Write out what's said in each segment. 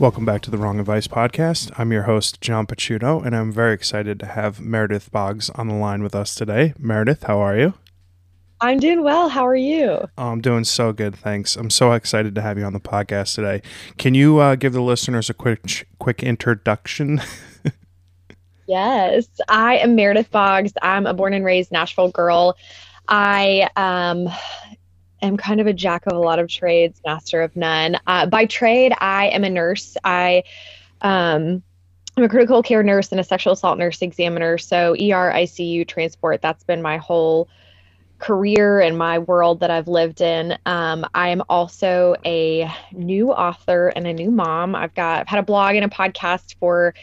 Welcome back to the Wrong Advice podcast. I'm your host, John Picciuto, and I'm very excited to have Meredith Boggs on the line with us today. Meredith, how are you? I'm doing well. How are you? Oh, I'm doing so good, thanks. I'm so excited to have you on the podcast today. Can you uh, give the listeners a quick quick introduction? yes, I am Meredith Boggs. I'm a born and raised Nashville girl. I um, am kind of a jack of a lot of trades, master of none. Uh, by trade, I am a nurse. I um, I'm a critical care nurse and a sexual assault nurse examiner. So ER, ICU, transport. That's been my whole career and my world that I've lived in. Um, I am also a new author and a new mom. I've got I've had a blog and a podcast for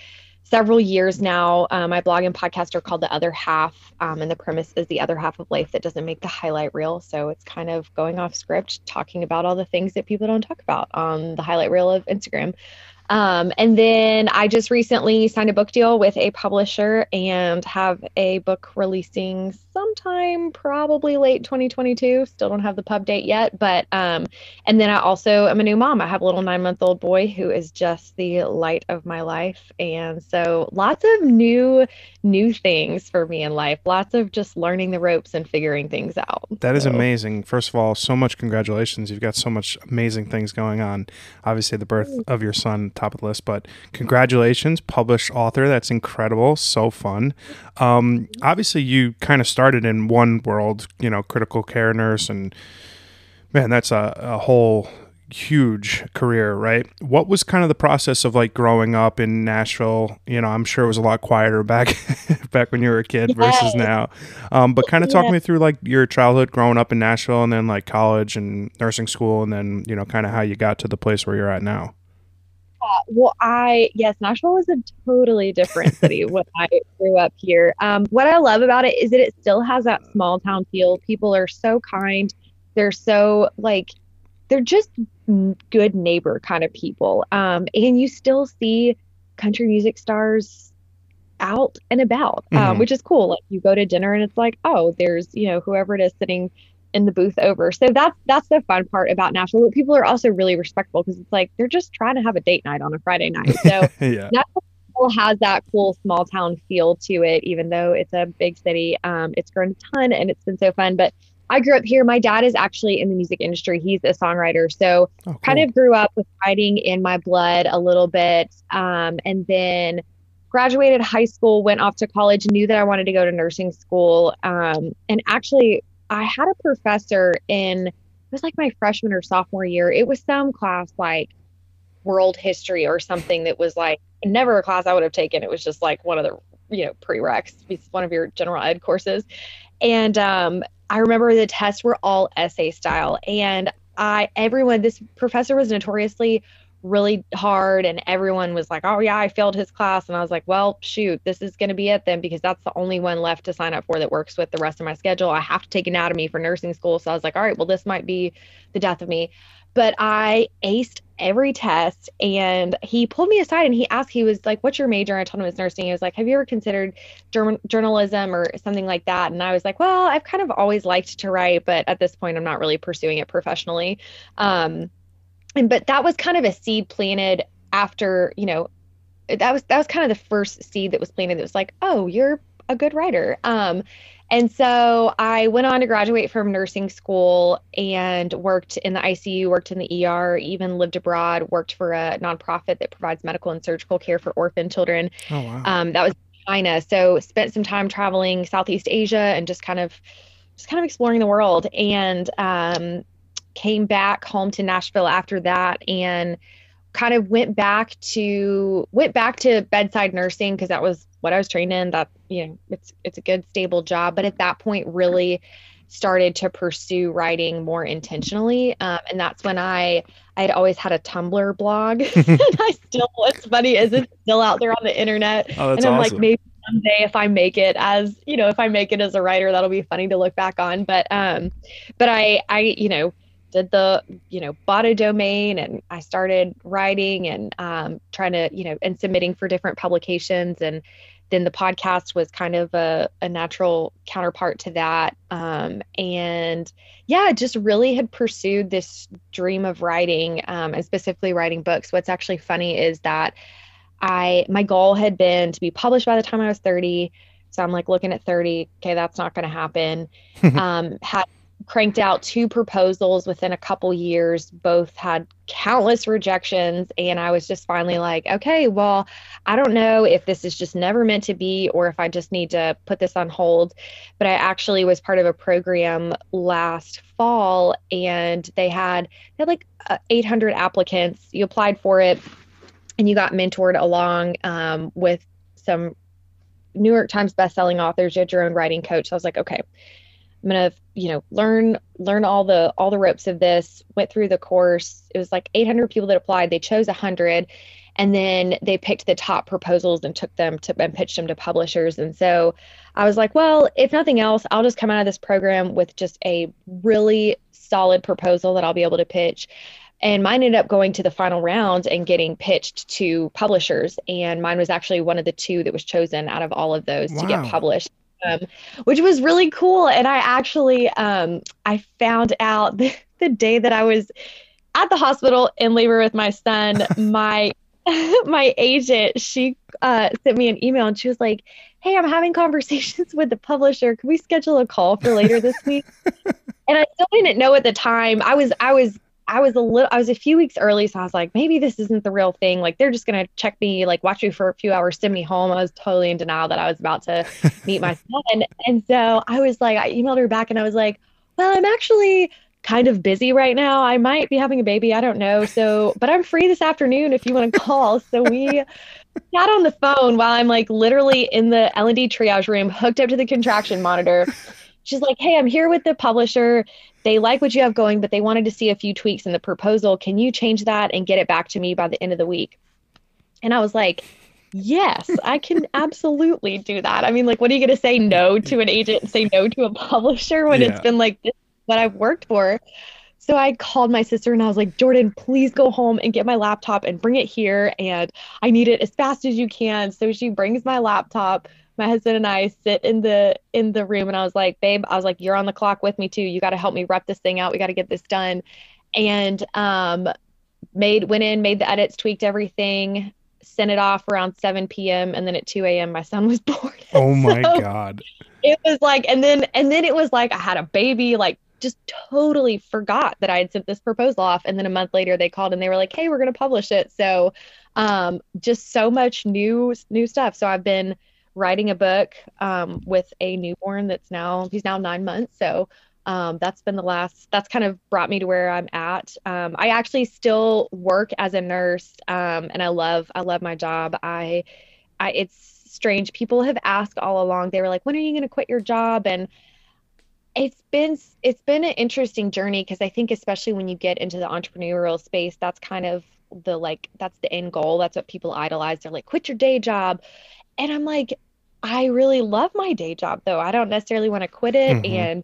several years now. Um, my blog and podcast are called The Other Half, um, and the premise is the other half of life that doesn't make the highlight reel. So it's kind of going off script, talking about all the things that people don't talk about on the highlight reel of Instagram. Um, and then I just recently signed a book deal with a publisher and have a book releasing sometime probably late 2022. Still don't have the pub date yet, but um, and then I also am a new mom. I have a little nine month old boy who is just the light of my life, and so lots of new new things for me in life. Lots of just learning the ropes and figuring things out. That is so. amazing. First of all, so much congratulations. You've got so much amazing things going on. Obviously, the birth of your son top of the list, but congratulations, published author. That's incredible. So fun. Um, obviously, you kind of started in one world, you know, critical care nurse, and man, that's a, a whole huge career, right? What was kind of the process of like growing up in Nashville? You know, I'm sure it was a lot quieter back back when you were a kid versus now. Um, but kind of talk yeah. me through like your childhood growing up in Nashville and then like college and nursing school and then, you know, kind of how you got to the place where you're at now. Uh, well, I yes, Nashville was a totally different city when I grew up here. Um, what I love about it is that it still has that small town feel. People are so kind. They're so like they're just good neighbor kind of people. Um, and you still see country music stars out and about, um, mm-hmm. which is cool. Like you go to dinner and it's like, oh, there's you know whoever it is sitting in the booth over. So that's that's the fun part about Nashville. But people are also really respectful because it's like they're just trying to have a date night on a Friday night. So yeah. Nashville has that cool small town feel to it, even though it's a big city. Um, it's grown a ton and it's been so fun. But I grew up here. My dad is actually in the music industry. He's a songwriter. So oh, cool. kind of grew up with writing in my blood a little bit. Um, and then graduated high school, went off to college, knew that I wanted to go to nursing school. Um, and actually I had a professor in, it was like my freshman or sophomore year. It was some class like world history or something that was like never a class I would have taken. It was just like one of the, you know, prereqs, it's one of your general ed courses. And um, I remember the tests were all essay style. And I, everyone, this professor was notoriously really hard and everyone was like oh yeah i failed his class. And i was like well shoot this is going to be it then because that's the only one left to sign up for that works with the rest of my schedule. I have to take anatomy for nursing school. So i was like all right well this might be the death of me. But i aced every test and he pulled me aside and he asked he was like what's your major? And i told him it's nursing. He was like have you ever considered journalism or something like that? And i was like well i've kind of always liked to write but at this point i'm not really pursuing it professionally. Um, and but that was kind of a seed planted after you know that was that was kind of the first seed that was planted that was like oh you're a good writer um and so I went on to graduate from nursing school and worked in the ICU, worked in the ER, even lived abroad, worked for a nonprofit that provides medical and surgical care for orphan children. Oh, wow. Um, that was China. So spent some time traveling Southeast Asia and just kind of just kind of exploring the world. And um, came back home to Nashville after that and kind of went back to went back to bedside nursing because that was what I was trained in that you know it's it's a good stable job. But at that point really started to pursue writing more intentionally um, and that's when I I had always had a Tumblr blog. And I still what's funny is it's still out there on the internet. Oh, and I'm awesome. like maybe someday if I make it as you know if I make it as a writer that'll be funny to look back on. But um but I I you know did the you know bought a domain and i started writing and um, trying to you know and submitting for different publications and then the podcast was kind of a, a natural counterpart to that. Um, and yeah, just really had pursued this dream of writing um, and specifically writing books. What's actually funny is that I my goal had been to be published by the time I was 30. So I'm like looking at 30. Okay, that's not going to happen. um, had cranked out two proposals within a couple years. Both had countless rejections and i was just finally like okay well i don't know if this is just never meant to be or if i just need to put this on hold. But i actually was part of a program last fall and they had they had like uh, 800 applicants. You applied for it and you got mentored along um, with some new york times bestselling authors. You had your own writing coach. So i was like okay I'm gonna, you know, learn learn all the all the ropes of this. Went through the course. It was like 800 people that applied. They chose 100, and then they picked the top proposals and took them to and pitched them to publishers. And so I was like, well, if nothing else, I'll just come out of this program with just a really solid proposal that I'll be able to pitch. And mine ended up going to the final round and getting pitched to publishers. And mine was actually one of the two that was chosen out of all of those wow. to get published um, which was really cool. And I actually, um, I found out the, the day that I was at the hospital in labor with my son, my my agent, she uh, sent me an email and she was like, "Hey, I'm having conversations with the publisher. Can we schedule a call for later this week?" and I still didn't know at the time. I was I was I was a little, I was a few weeks early, so I was like, maybe this isn't the real thing. Like they're just gonna check me, like watch me for a few hours, send me home. I was totally in denial that I was about to meet my son, and so I was like, I emailed her back, and I was like, well, I'm actually kind of busy right now. I might be having a baby. I don't know. So, but I'm free this afternoon if you want to call. So we got on the phone while I'm like literally in the L and D triage room, hooked up to the contraction monitor. She's like, "Hey, I'm here with the publisher they like what you have going, but they wanted to see a few tweaks in the proposal. Can you change that and get it back to me by the end of the week? And I was like, yes, I can absolutely do that. I mean, like, what are you going to say no to an agent and say no to a publisher when yeah. it's been like this what I've worked for? So I called my sister and I was like, Jordan, please go home and get my laptop and bring it here. And I need it as fast as you can. So she brings my laptop my husband and I sit in the in the room and I was like, babe, I was like, you're on the clock with me too. You got to help me rep this thing out. We got to get this done. And um made went in, made the edits, tweaked everything, sent it off around 7 p.m. and then at 2 a.m. my son was born. Oh my so god. It was like and then and then it was like I had a baby like just totally forgot that I had sent this proposal off. And then a month later they called and they were like, Hey, we're gonna publish it. So um just so much new new stuff. So I've been writing a book um, with a newborn that's now he's now nine months. So um, that's been the last that's kind of brought me to where i'm at. Um, i actually still work as a nurse um, and i love i love my job. I i it's strange. People have asked all along they were like when are you going to quit your job? And it's been it's been an interesting journey because i think especially when you get into the entrepreneurial space that's kind of the like that's the end goal. That's what people idolize. They're like quit your day job. And i'm like I really love my day job though. I don't necessarily want to quit it mm-hmm. and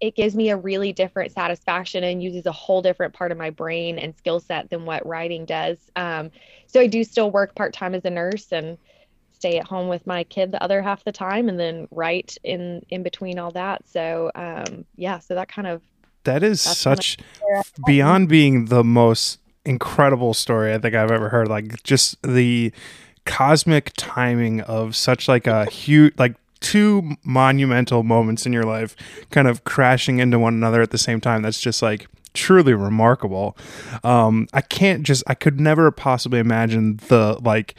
it gives me a really different satisfaction and uses a whole different part of my brain and skill set than what writing does. Um, so I do still work part time as a nurse and stay at home with my kid the other half the time and then write in in between all that. So um, yeah, so that kind of that is such beyond being the most incredible story I think I've ever heard. Like just the cosmic timing of such like a huge like two monumental moments in your life kind of crashing into one another at the same time that's just like truly remarkable. Um i can't just i could never possibly imagine the like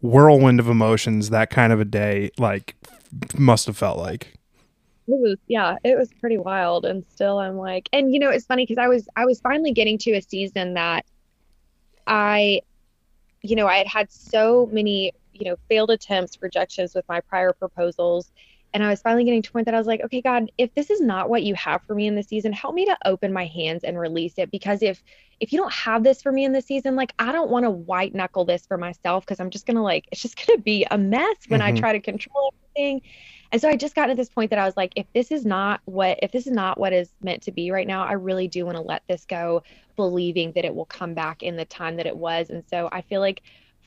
whirlwind of emotions that kind of a day like must have felt like. It was yeah it was pretty wild and still i'm like and you know it's funny because i was i was finally getting to a season that i you know, I had had so many, you know, failed attempts, rejections with my prior proposals. And I was finally getting to a point that I was like, okay, God, if this is not what you have for me in the season, help me to open my hands and release it. Because if if you don't have this for me in the season, like I don't want to white knuckle this for myself because I'm just gonna like it's just gonna be a mess when mm-hmm. I try to control everything. And so I just got to this point that I was like, if this is not what if this is not what is meant to be right now, I really do want to let this go, believing that it will come back in the time that it was. And so I feel like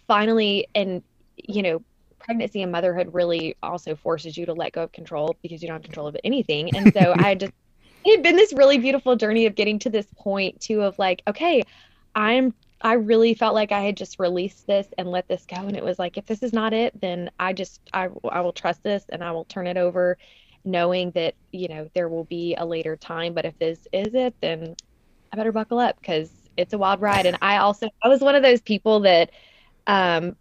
finally and you know, pregnancy and motherhood really also forces you to let go of control because you don't have control of anything. And so I just it had been this really beautiful journey of getting to this point too of like, okay, I'm I really felt like I had just released this and let this go. And it was like, if this is not it, then I just, I, I will trust this and I will turn it over knowing that, you know, there will be a later time. But if this is it, then I better buckle up because it's a wild ride. And I also, I was one of those people that, um,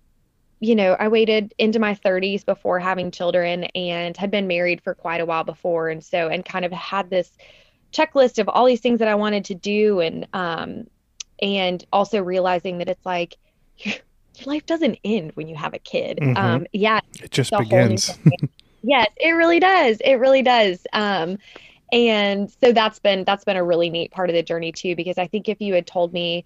you know, I waited into my 30s before having children and had been married for quite a while before. And so, and kind of had this checklist of all these things that I wanted to do. And, um, and also realizing that it's like, your life doesn't end when you have a kid. Mm-hmm. Um, yeah. It just begins. yes, it really does. It really does. Um, and so that's been, that's been a really neat part of the journey too, because I think if you had told me,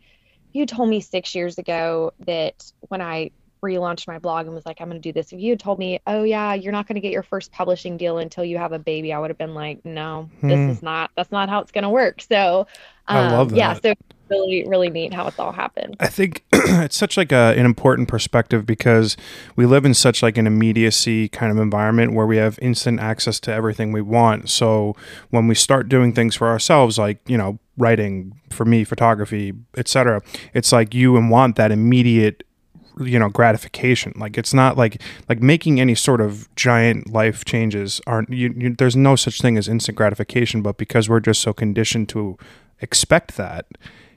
you told me six years ago that when I relaunched my blog and was like, I'm going to do this. If you had told me, oh, yeah, you're not going to get your first publishing deal until you have a baby, I would have been like, no, hmm. this is not, that's not how it's going to work. So, um, I love that. yeah, so really, really neat how it's all happened. I think it's such like a, an important perspective because we live in such like an immediacy kind of environment where we have instant access to everything we want. So when we start doing things for ourselves, like, you know, writing for me, photography, etc., it's like you and want that immediate you know gratification. Like it's not like like making any sort of giant life changes aren't you, you, there's no such thing as instant gratification but because we're just so conditioned to expect that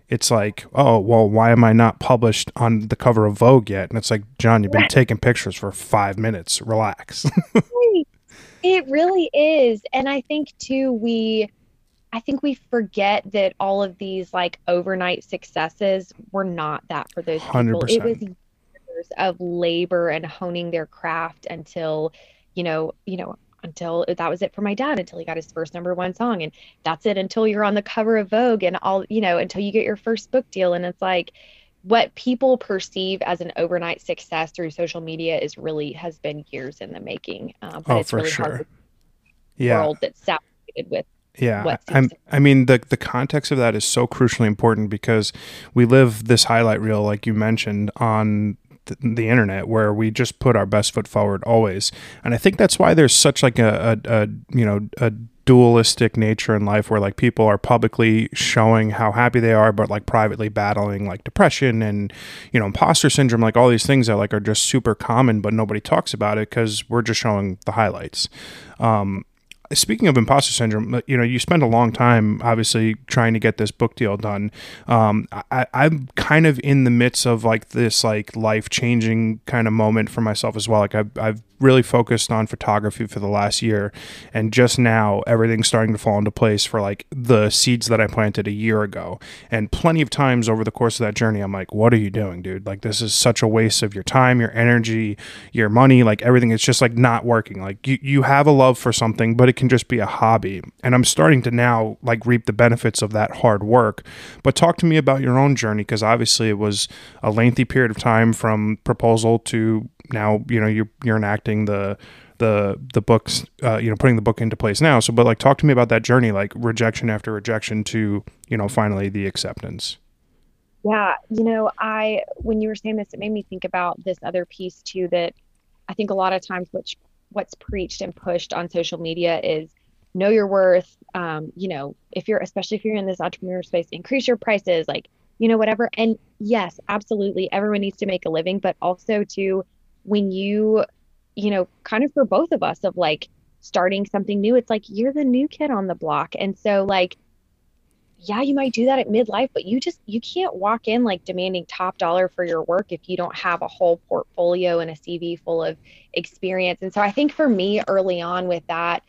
it's like oh well why am i not published on the cover of vogue yet? And it's like john you've been taking pictures for five minutes. Relax. It really is. And i think too we I think we forget that all of these like overnight successes were not that for those people. 100%. It was years of labor and honing their craft until, you know, you know, until that was it for my dad until he got his first number one song and that's it until you're on the cover of Vogue and all, you know, until you get your first book deal and it's like what people perceive as an overnight success through social media is really has been years in the making. Uh, but oh, it's really sure. hard yeah. world that's saturated with yeah, I'm, I mean the the context of that is so crucially important because we live this highlight reel, like you mentioned, on the internet where we just put our best foot forward always. And i think that's why there's such like a, a, a you know a dualistic nature in life where like people are publicly showing how happy they are but like privately battling like depression and you know imposter syndrome like all these things that like are just super common but nobody talks about it because we're just showing the highlights. Um, speaking of imposter syndrome, uh, you know, you spend a long time obviously trying to get this book deal done. Um, I, I'm kind of in the midst of like this like life changing kind of moment for myself as well. Like I've, I've really focused on photography for the last year, and just now everything's starting to fall into place for like the seeds that I planted a year ago. And plenty of times over the course of that journey, I'm like, "What are you doing, dude? Like this is such a waste of your time, your energy, your money, like everything. It's just like not working. Like you you have a love for something, but it can just be a hobby. And I'm starting to now like reap the benefits of that hard work. But talk to me about your own journey because obviously it was a lengthy period of time from proposal to now you know you're you're enacting the the the books uh, you know putting the book into place now. So but like talk to me about that journey like rejection after rejection to you know finally the acceptance. Yeah you know i when you were saying this it made me think about this other piece too that i think a lot of times which what's preached and pushed on social media is know your worth um, you know if you're especially if you're in this entrepreneur space increase your prices like you know whatever. And yes absolutely everyone needs to make a living but also to when you, you know, kind of for both of us of like starting something new, it's like you're the new kid on the block. And so, like, yeah, you might do that at midlife, but you just you can't walk in like demanding top dollar for your work if you don't have a whole portfolio and a CV full of experience. And so I think for me early on with that,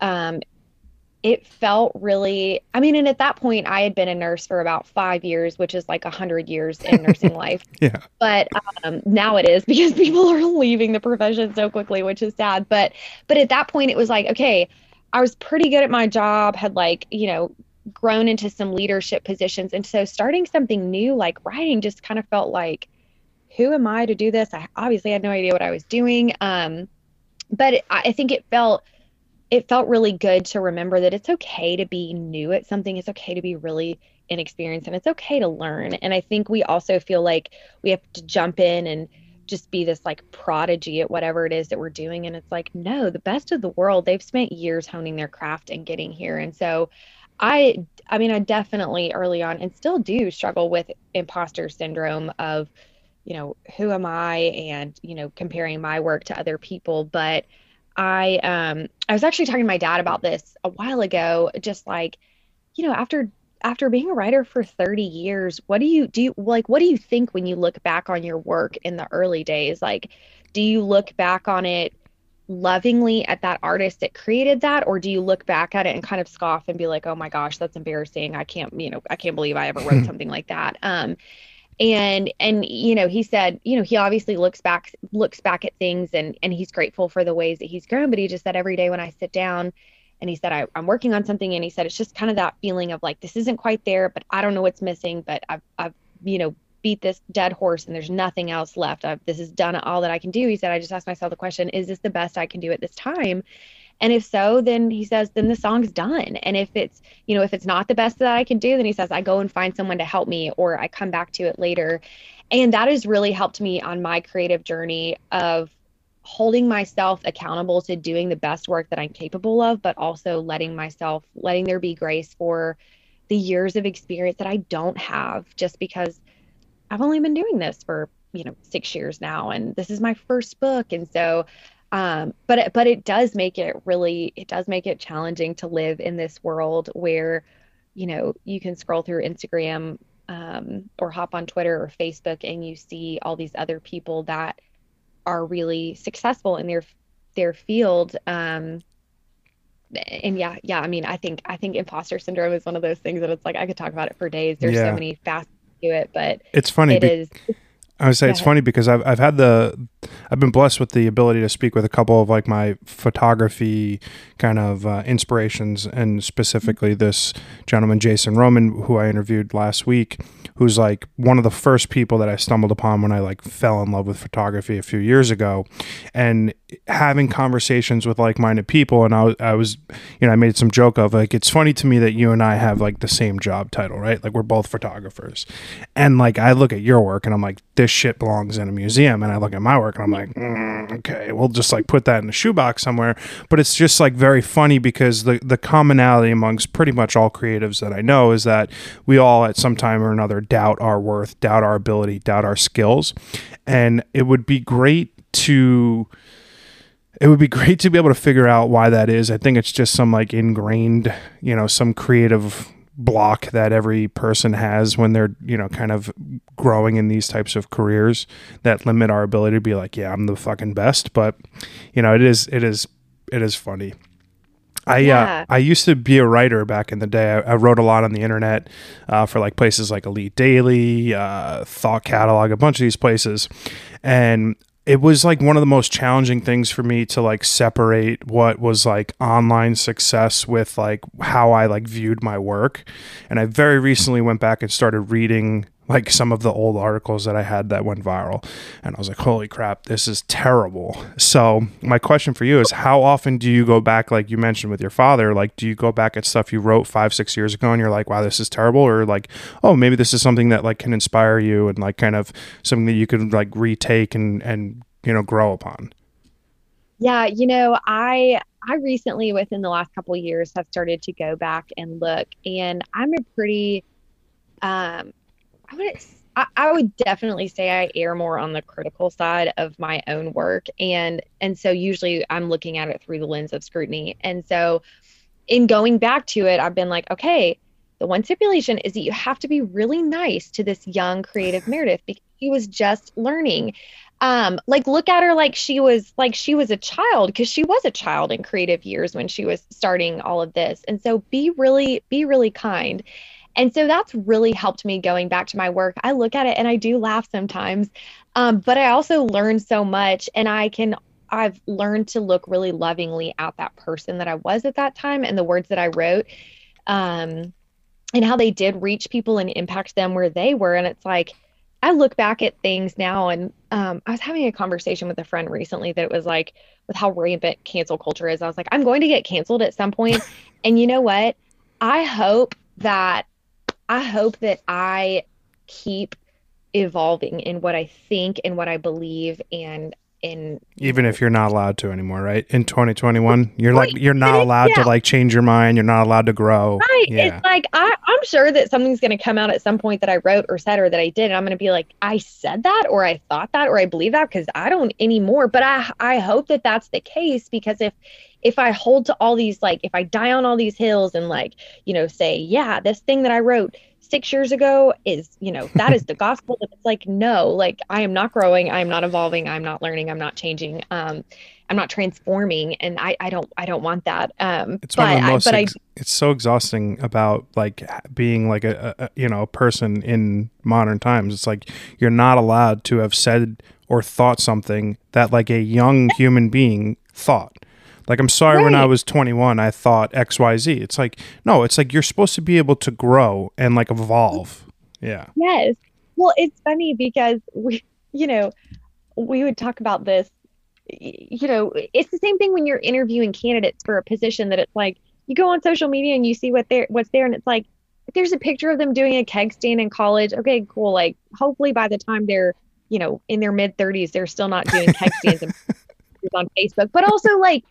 um, it felt really i mean and at that point i had been a nurse for about five years which is like a hundred years in nursing life. Yeah. But um, now it is because people are leaving the profession so quickly which is sad. But but at that point it was like okay i was pretty good at my job had like you know grown into some leadership positions. And so starting something new like writing just kind of felt like who am i to do this? I obviously had no idea what i was doing. Um but i think it felt it felt really good to remember that it's okay to be new at something. It's okay to be really inexperienced and it's okay to learn. And I think we also feel like we have to jump in and just be this like prodigy at whatever it is that we're doing. And it's like, no, the best of the world, they've spent years honing their craft and getting here. And so I, I mean, I definitely early on and still do struggle with imposter syndrome of, you know, who am I and, you know, comparing my work to other people. But I, um, I was actually talking to my dad about this a while ago, just like, you know, after after being a writer for 30 years, what do you do you like what do you think when you look back on your work in the early days? Like do you look back on it lovingly at that artist that created that or do you look back at it and kind of scoff and be like, "Oh my gosh, that's embarrassing. I can't, you know, I can't believe I ever wrote something like that." Um and and you know he said you know he obviously looks back looks back at things and and he's grateful for the ways that he's grown but he just said every day when i sit down and he said I, am working on something and he said it's just kind of that feeling of like this isn't quite there but i don't know what's missing but i've i've you know beat this dead horse and there's nothing else left. I've, this is done all that i can do. He said i just asked myself the question is this the best i can do at this time and if so then he says then the song's done and if it's you know if it's not the best that i can do then he says i go and find someone to help me or i come back to it later and that has really helped me on my creative journey of holding myself accountable to doing the best work that I'm capable of, but also letting myself, letting there be grace for the years of experience that I don't have just because I've only been doing this for, you know, six years now. And this is my first book. And so, um, but, it, but it does make it really, it does make it challenging to live in this world where, you know, you can scroll through Instagram um, or hop on Twitter or Facebook and you see all these other people that are really successful in their their field. Um and yeah yeah i mean i think i think imposter syndrome is one of those things that it's like i could talk about it for days. There's yeah. so many facets to it but it's funny it be- is, I would say it's funny because I've I've had the I've been blessed with the ability to speak with a couple of like my photography kind of uh, inspirations, and specifically this gentleman Jason Roman, who I interviewed last week, who's like one of the first people that I stumbled upon when I like fell in love with photography a few years ago, and having conversations with like-minded people, and I was, I was, you know, I made some joke of like it's funny to me that you and I have like the same job title, right? Like we're both photographers, and like I look at your work and I'm like this shit belongs in a museum, and I look at my work and I'm like, mm, okay, we'll just like put that in a shoebox somewhere. But it's just like very funny because the the commonality amongst pretty much all creatives that I know is that we all at some time or another doubt our worth, doubt our ability, doubt our skills. And it would be great to it would be great to be able to figure out why that is. I think it's just some like ingrained, you know, some creative block that every person has when they're, you know, kind of growing in these types of careers that limit our ability to be like, yeah, I'm the fucking best, but you know, it is it is it is funny. I uh, yeah. uh, I used to be a writer back in the day. I, I wrote a lot on the internet uh, for like places like Elite Daily, uh, Thought Catalog, a bunch of these places, and it was like one of the most challenging things for me to like separate what was like online success with like how I like viewed my work. And I very recently went back and started reading like some of the old articles that I had that went viral. And I was like, holy crap, this is terrible. So, my question for you is how often do you go back, like you mentioned with your father? Like, do you go back at stuff you wrote five, six years ago and you're like, wow, this is terrible? Or like, oh, maybe this is something that like can inspire you and like kind of something that you could like retake and, and, you know, grow upon? Yeah, you know, I I recently within the last couple years have started to go back and look and I'm a pretty um I would I, I would definitely say I err more on the critical side of my own work and and so usually I'm looking at it through the lens of scrutiny. And so in going back to it, I've been like, okay, the one stipulation is that you have to be really nice to this young creative Meredith because he was just learning. Um, like look at her like she was like she was a child because she was a child in creative years when she was starting all of this. And so be really, be really kind. And so that's really helped me going back to my work. I look at it and I do laugh sometimes, um, but I also learn so much and I can. I've learned to look really lovingly at that person that I was at that time and the words that I wrote. Um, and how they did reach people and impact them where they were. And it's like, I look back at things now, and um, I was having a conversation with a friend recently that it was like, with how rampant cancel culture is, I was like, I'm going to get canceled at some point. and you know what? I hope that I hope that I keep evolving in what I think and what I believe and in even if you're not allowed to anymore right in 2021 you're Right. like you're not it- allowed to like change your mind you're not allowed to grow Right. yeah It's like I, I'm sure that something's going to come out at some point that I wrote or said or that I did, and I'm going to be like, I said that or I thought that or I believe that because I don't anymore. But I I hope that that's the case because if if I hold to all these like if I die on all these hills and like you know say yeah this thing that I wrote six years ago is you know that is the gospel. It's like no, like I am not growing, I am not evolving, I'm not learning, I'm not changing. Um, I'm not transforming, and I, I don't I don't want that. Um, it's but one of the I, most but I it's so exhausting about like being like a a- you know a person in modern times it's like you're not allowed to have said or thought something that like a young human being thought like i'm sorry when i was 21 i thought xyz it's like no it's like you're supposed to be able to grow and like evolve yeah Yes. Well, it's funny because we, you know, we would talk about this. You know, it's the same thing when you're interviewing candidates for a position that it's like you go on social media and you see what there what's there and it's like there's a picture of them doing a keg stand in college, okay, cool. Like hopefully by the time they're, you know, in their mid 30s, they're still not doing keg stands and pictures on Facebook. But also like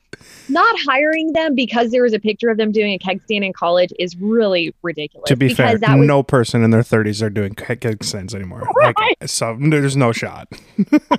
not hiring them because there was a picture of them doing a keg stand in college is really ridiculous. to be fair was no person in their 30s are doing keg stands anymore like so there's no shot but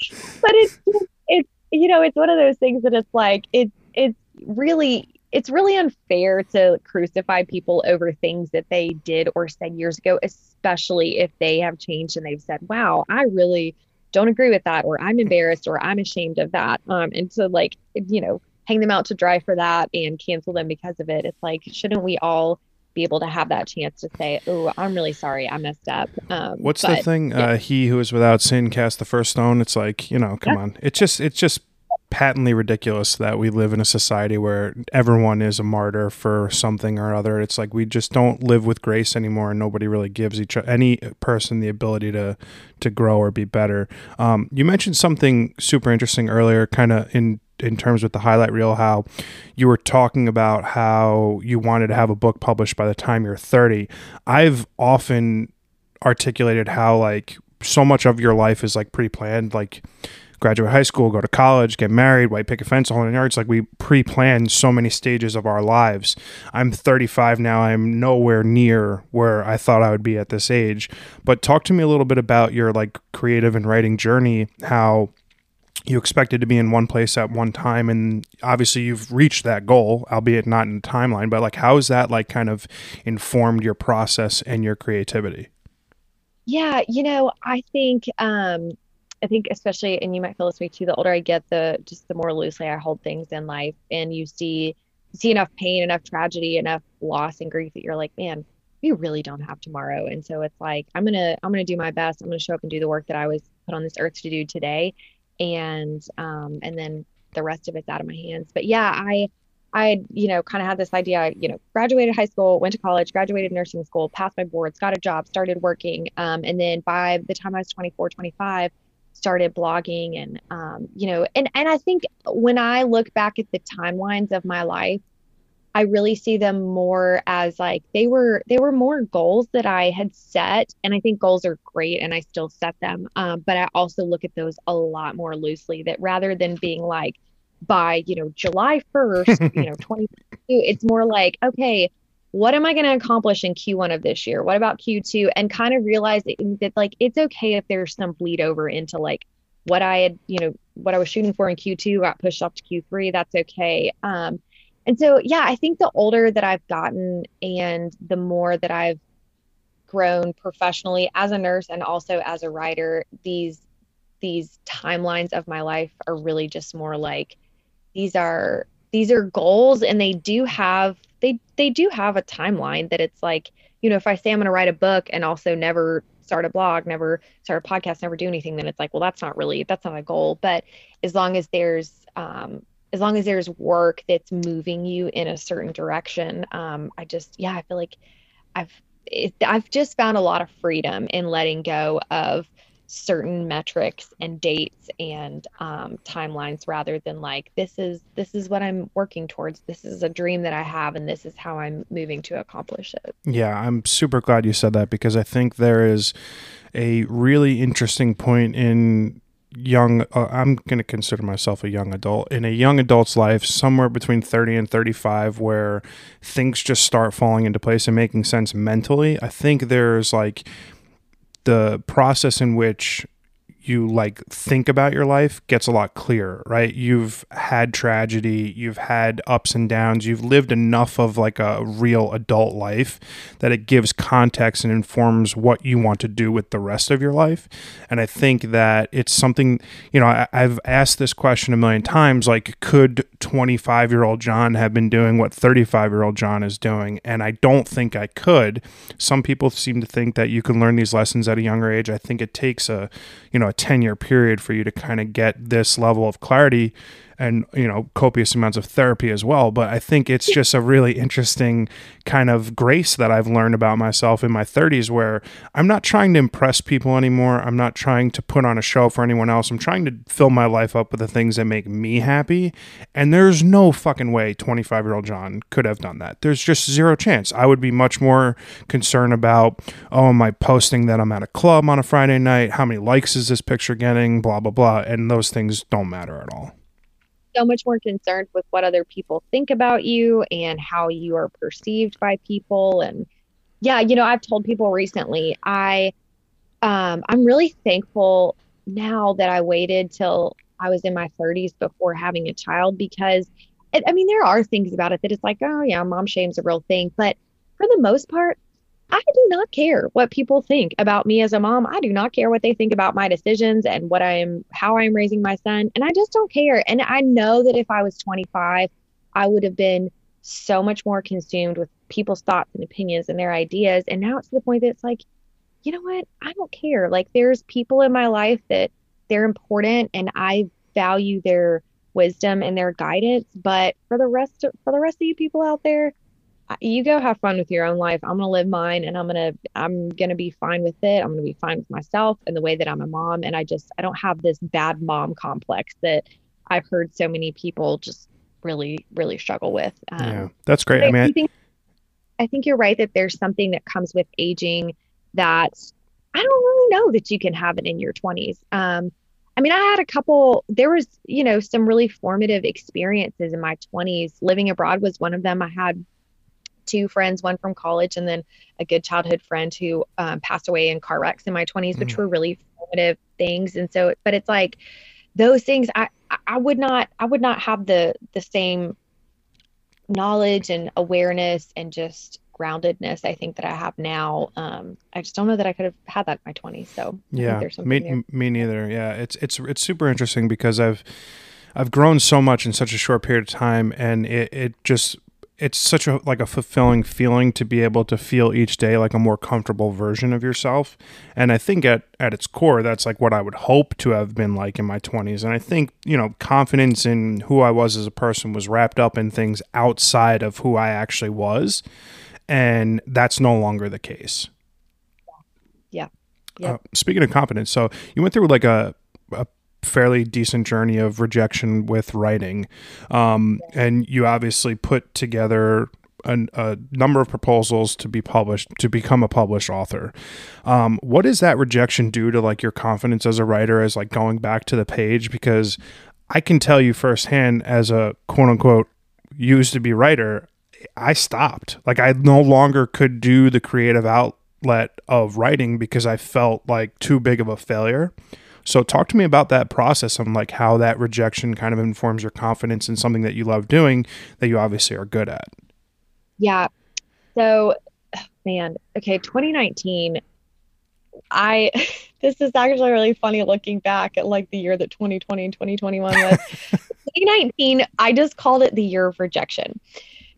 it's it's you know it's one of those things that it's like it's it's really it's really unfair to crucify people over things that they did or said years ago especially if they have changed and they've said wow i really don't agree with that or i'm embarrassed or i'm ashamed of that um and so like you know hang them out to dry for that and cancel them because of it it's like shouldn't we all be able to have that chance to say oh i'm really sorry i messed up um What's the thing? yeah. Uh, he who is without sin cast the first stone. It's like you know, come on. It's just it's just patently ridiculous that we live in a society where everyone is a martyr for something or other. It's like we just don't live with grace anymore, and nobody really gives each any person the ability to to grow or be better. Um, you mentioned something super interesting earlier, kind of in in terms with the highlight reel, how you were talking about how you wanted to have a book published by the time you're 30. I've often articulated how like so much of your life is like pre-planned like graduate high school go to college get married white picket fence all in yards like we pre-plan so many stages of our lives. I'm 35 now. I'm nowhere near where i thought i would be at this age. But talk to me a little bit about your like creative and writing journey how you expected to be in one place at one time. And obviously you've reached that goal albeit not in timeline but like how has that like kind of informed your process and your creativity? Yeah, you know, I think um I think especially and you might feel this way too, the older I get, the just the more loosely I hold things in life and you see you see enough pain, enough tragedy, enough loss and grief that you're like, man, we really don't have tomorrow. And so it's like I'm gonna I'm gonna do my best. I'm gonna show up and do the work that I was put on this earth to do today. And um and then the rest of it's out of my hands. But yeah, I I, you know, kind of had this idea, you know, graduated high school, went to college, graduated nursing school, passed my boards, got a job, started working. Um, and then by the time I was 24, 25, started blogging and, um, you know, and, and I think when I look back at the timelines of my life, I really see them more as like they were they were more goals that I had set and I think goals are great and I still set them um, but I also look at those a lot more loosely that rather than being like by you know July 1st you know 2022 it's more like okay what am I going to accomplish in Q1 of this year? What about Q2 and kind of realizing that like it's okay if there's some bleed over into like what I had you know what I was shooting for in Q2 got pushed off to Q3 that's okay. Um and so, yeah, I think the older that I've gotten and the more that I've grown professionally as a nurse and also as a writer, these these timelines of my life are really just more like these are these are goals and they do have they they do have a timeline that it's like, you know, if I say I'm going to write a book and also never start a blog, never start a podcast, never do anything, then it's like, well, that's not really that's not a goal. But as long as there's um as long as there's work that's moving you in a certain direction um, i just yeah i feel like i've it, i've just found a lot of freedom in letting go of certain metrics and dates and um, timelines rather than like this is this is what i'm working towards this is a dream that i have and this is how i'm moving to accomplish it. Yeah i'm super glad you said that because i think there is a really interesting point in young uh, i'm going to consider myself a young adult in a young adult's life somewhere between 30 and 35 where things just start falling into place and making sense mentally. I think there's like the process in which you like think about your life gets a lot clearer, right? You've had tragedy, you've had ups and downs, you've lived enough of like a real adult life that it gives context and informs what you want to do with the rest of your life. And I think that it's something, you know, I, have asked this question a million times like, could 25 year old John have been doing what 35 year old John is doing? And I don't think I could. Some people seem to think that you can learn these lessons at a younger age. I think it takes a, you know, a 10 year period for you to kind of get this level of clarity and you know copious amounts of therapy as well but i think it's just a really interesting kind of grace that i've learned about myself in my 30s where i'm not trying to impress people anymore. I'm not trying to put on a show for anyone else. I'm trying to fill my life up with the things that make me happy. And there's no fucking way 25 year old john could have done that. There's just zero chance. I would be much more concerned about oh am i posting that i'm at a club on a friday night? How many likes is this picture getting? Blah blah blah. And those things don't matter at all so much more concerned with what other people think about you and how you are perceived by people. And yeah you know i've told people recently i um, i'm really thankful now that i waited till i was in my 30s before having a child because it, i mean there are things about it that it's like oh yeah mom shame's a real thing. But for the most part I do not care what people think about me as a mom. I do not care what they think about my decisions and what I'm how I'm raising my son. And I just don't care. And I know that if I was 25, I would have been so much more consumed with people's thoughts and opinions and their ideas. And now it's to the point that it's like, you know what? I don't care. Like there's people in my life that they're important and I value their wisdom and their guidance. But for the rest of, for the rest of you people out there, you go have fun with your own life. I'm gonna live mine, and I'm gonna I'm gonna be fine with it. I'm gonna be fine with myself and the way that I'm a mom. And I just I don't have this bad mom complex that I've heard so many people just really really struggle with. Um, yeah, that's great. I, I mean, I think I think you're right that there's something that comes with aging that I don't really know that you can have it in your 20s. Um, I mean, I had a couple, there was, you know, some really formative experiences in my 20s. Living abroad was one of them. I had two friends, one from college, and then a good childhood friend who um, passed away in car wrecks in my 20s, mm. which were really formative things. And so, but it's like those things, I, I would not, I would not have the the same knowledge and awareness and just groundedness I think that I have now. Um, I just don't know that I could have had that in my 20s. So yeah, me, me neither. Yeah, it's it's it's super interesting because I've I've grown so much in such a short period of time, and it it just it's such a like a fulfilling feeling to be able to feel each day like a more comfortable version of yourself. And i think at at its core that's like what i would hope to have been like in my 20s and i think you know confidence in who i was as a person was wrapped up in things outside of who i actually was. And that's no longer the case. Yeah. Yeah. uh, speaking of confidence so you went through like a, a fairly decent journey of rejection with writing. Um, and you obviously put together a, a, number of proposals to be published to become a published author. Um, what does that rejection do to like your confidence as a writer as like going back to the page? Because I can tell you firsthand as a quote unquote used to be writer, I stopped. Like I no longer could do the creative outlet of writing because I felt like too big of a failure. So talk to me about that process and like how that rejection kind of informs your confidence in something that you love doing that you obviously are good at. Yeah. So man, okay, 2019 I this is actually really funny looking back at like the year that 2020 and 2021 was. 2019, I just called it the year of rejection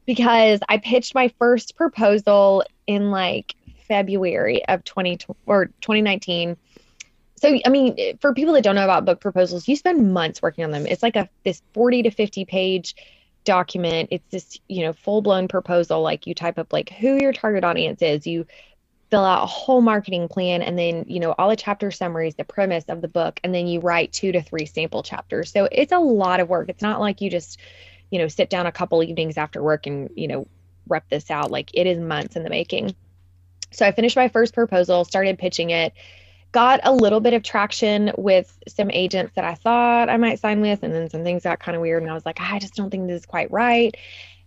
because I pitched my first proposal in like February of 20 or 2019 so i mean for people that don't know about book proposals you spend months working on them it's like a this 40 to 50 page document it's this you know full blown proposal like you type up like who your target audience is you fill out a whole marketing plan and then, you know, all the chapter summaries, the premise of the book, and then you write two to three sample chapters. So it's a lot of work. It's not like you just, you know, sit down a couple evenings after work and, you know, rep this out. Like it is months in the making. So I finished my first proposal, started pitching it, got a little bit of traction with some agents that I thought I might sign with, and then some things got kind of weird. And I was like, I just don't think this is quite right.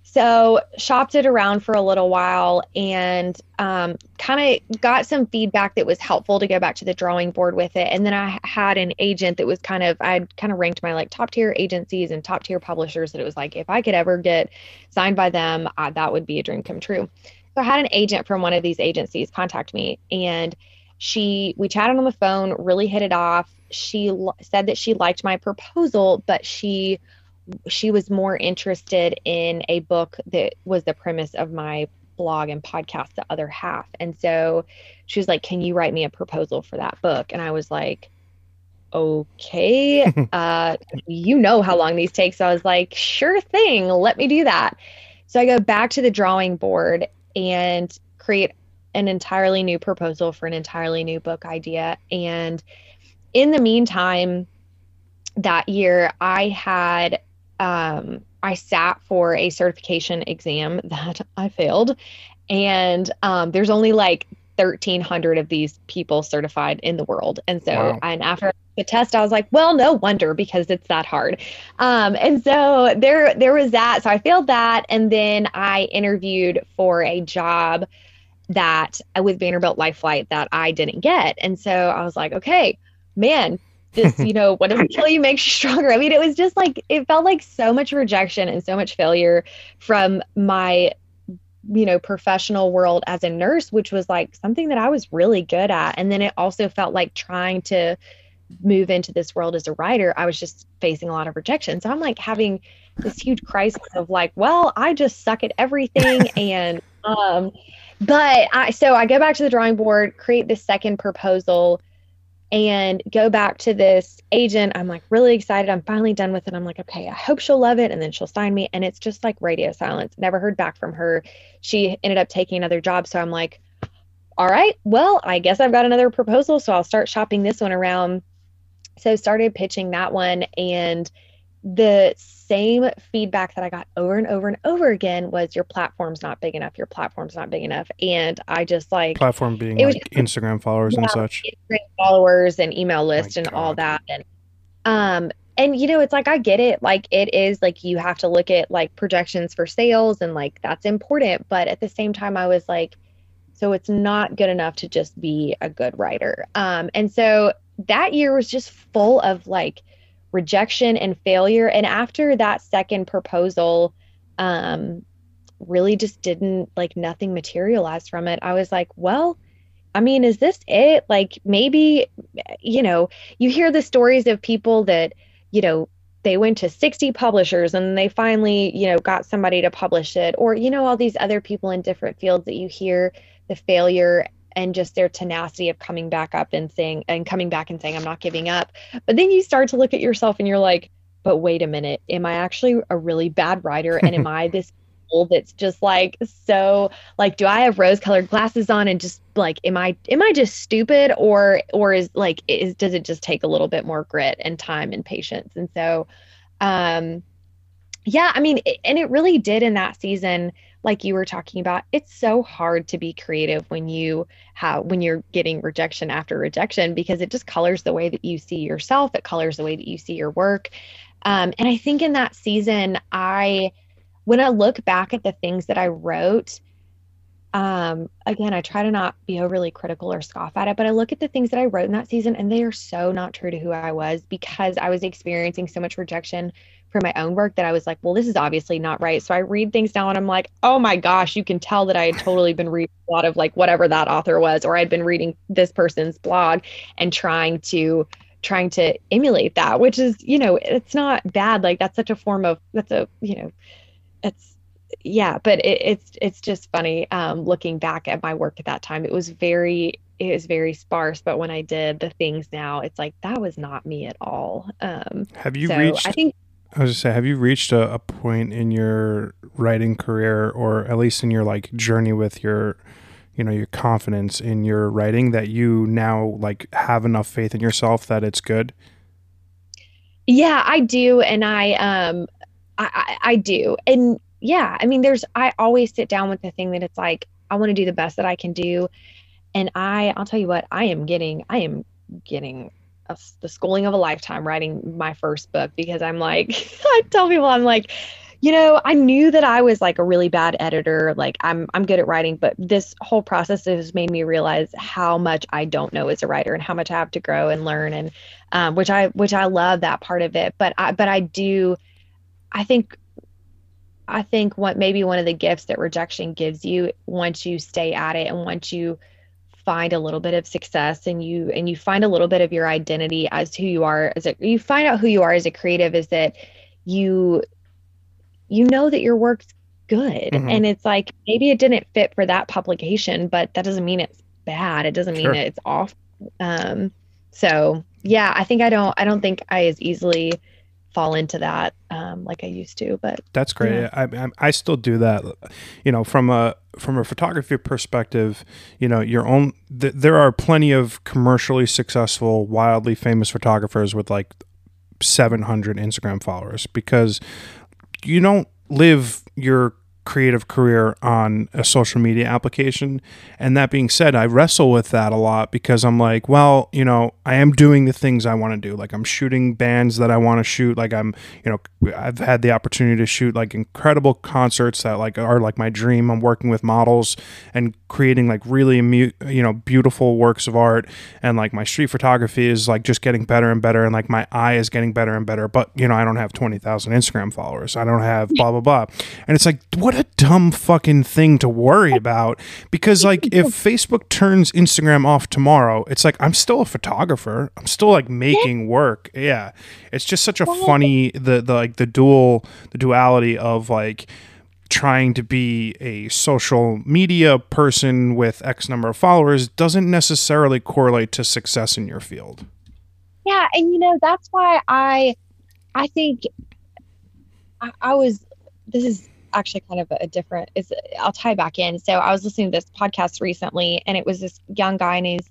So shopped it around for a little while and um, kind of got some feedback that was helpful to go back to the drawing board with it. And then I had an agent that was kind of I kind of ranked my like top tier agencies and top tier publishers that it was like if I could ever get signed by them, that would be a dream come true. So I had an agent from one of these agencies contact me and she we chatted on the phone, really hit it off. She l- said that she liked my proposal, but she she was more interested in a book that was the premise of my blog and podcast the other half. And so she was like can you write me a proposal for that book? And i was like okay uh you know how long these take. So i was like sure thing let me do that. So i go back to the drawing board and create an entirely new proposal for an entirely new book idea and in the meantime that year i had um, I sat for a certification exam that I failed. And um, there's only like 1,300 of these people certified in the world. And so, wow. and after the test, I was like, well, no wonder because it's that hard. Um, and so there, there was that. So I failed that. And then I interviewed for a job that uh, with Vanderbilt Life Flight that I didn't get. And so I was like, okay, man, this, you know, what doesn't kill you makes you stronger. I mean, it was just like, it felt like so much rejection and so much failure from my, you know, professional world as a nurse, which was like something that I was really good at. And then it also felt like trying to move into this world as a writer, I was just facing a lot of rejection. So I'm like having this huge crisis of like, well, I just suck at everything. and, um, but I, so I go back to the drawing board, create this second proposal and go back to this agent. I'm like really excited. I'm finally done with it. I'm like, okay, I hope she'll love it. And then she'll sign me. And it's just like radio silence. Never heard back from her. She ended up taking another job. So I'm like, all right, well, I guess I've got another proposal. So I'll start shopping this one around. So started pitching that one. And the same feedback that I got over and over and over again was your platform's not big enough. Your platform's not big enough. And I just like platform being it was like Instagram followers yeah, and such, Instagram followers and email list and God. all that. And um, and you know, it's like I get it. Like it is like you have to look at like projections for sales and like that's important. But at the same time, I was like, so it's not good enough to just be a good writer. Um, and so that year was just full of like rejection and failure. And after that second proposal, um, really just didn't like nothing materialized from it. I was like, well, I mean, is this it? Like maybe, you know, you hear the stories of people that, you know, they went to 60 publishers and they finally, you know, got somebody to publish it, or, you know, all these other people in different fields that you hear the failure and just their tenacity of coming back up and saying and coming back and saying i'm not giving up. But then you start to look at yourself and you're like but wait a minute. Am i actually a really bad writer? And am i this old that's just like so like do i have rose colored glasses on and just like am i am i just stupid? Or or is like is does it just take a little bit more grit and time and patience? And so um yeah i mean and it really did in that season like you were talking about it's so hard to be creative when you have when you're getting rejection after rejection because it just colors the way that you see yourself it colors the way that you see your work. Um, and i think in that season i when i look back at the things that i wrote um, again i try to not be overly critical or scoff at it but i look at the things that i wrote in that season and they are so not true to who i was because i was experiencing so much rejection for my own work that I was like, well, this is obviously not right. So I read things now and I'm like, oh my gosh, you can tell that I had totally been reading a lot of like whatever that author was, or I'd been reading this person's blog and trying to trying to emulate that, which is, you know, it's not bad. Like that's such a form of that's a, you know, it's yeah, but it, it's it's just funny um, looking back at my work at that time. It was very it was very sparse, but when I did the things now, it's like that was not me at all. Um, Have you so reached? I think I was just say, have you reached a, a, point in your writing career, or at least in your like journey with your you know your confidence in your writing that you now like have enough faith in yourself that it's good? Yeah i do and i um I, I, I do and yeah i mean there's i always sit down with the thing that it's like i want to do the best that i can do and i i'll tell you what i am getting i am getting the schooling of a lifetime writing my first book because i'm like i tell people i'm like you know, I knew that I was like a really bad editor. Like I'm I'm good at writing, but this whole process has made me realize how much I don't know as a writer and how much I have to grow and learn and um, which I which I love that part of it. But I but I do I think I think what maybe one of the gifts that rejection gives you once you stay at it and once you find a little bit of success and you and you find a little bit of your identity as who you are as a you find out who you are as a creative is that you you know that your work's good. Mm-hmm. And it's like maybe it didn't fit for that publication, but that doesn't mean it's bad. It doesn't mean sure. it's off. Um, so yeah, I think I don't I don't think I as easily fall into that um, like I used to. But that's great. Yeah. I, I, I still do that. You know, from a from a photography perspective, you know, your own. Th- there are plenty of commercially successful, wildly famous photographers with like 700 Instagram followers because you don't live your creative career on a social media application. And that being said, I wrestle with that a lot because I'm like, well, you know, I am doing the things I want to do. Like I'm shooting bands that I want to shoot. Like I'm, you know, I've had the opportunity to shoot like incredible concerts that like are like my dream. I'm working with models and creating like really, you know, beautiful works of art. And like my street photography is like just getting better and better. And like my eye is getting better and better. But, you know, I don't have 20,000 Instagram followers. I don't have blah, blah, blah. And it's like, what what a dumb fucking thing to worry about because like if Facebook turns Instagram off tomorrow, it's like I'm still a photographer. I'm still like making work. Yeah. It's just such a funny the the like the dual the duality of like trying to be a social media person with X number of followers doesn't necessarily correlate to success in your field. Yeah, and you know that's why I I think I, I was this is actually kind of a different is I'll tie back in. So I was listening to this podcast recently and it was this young guy in his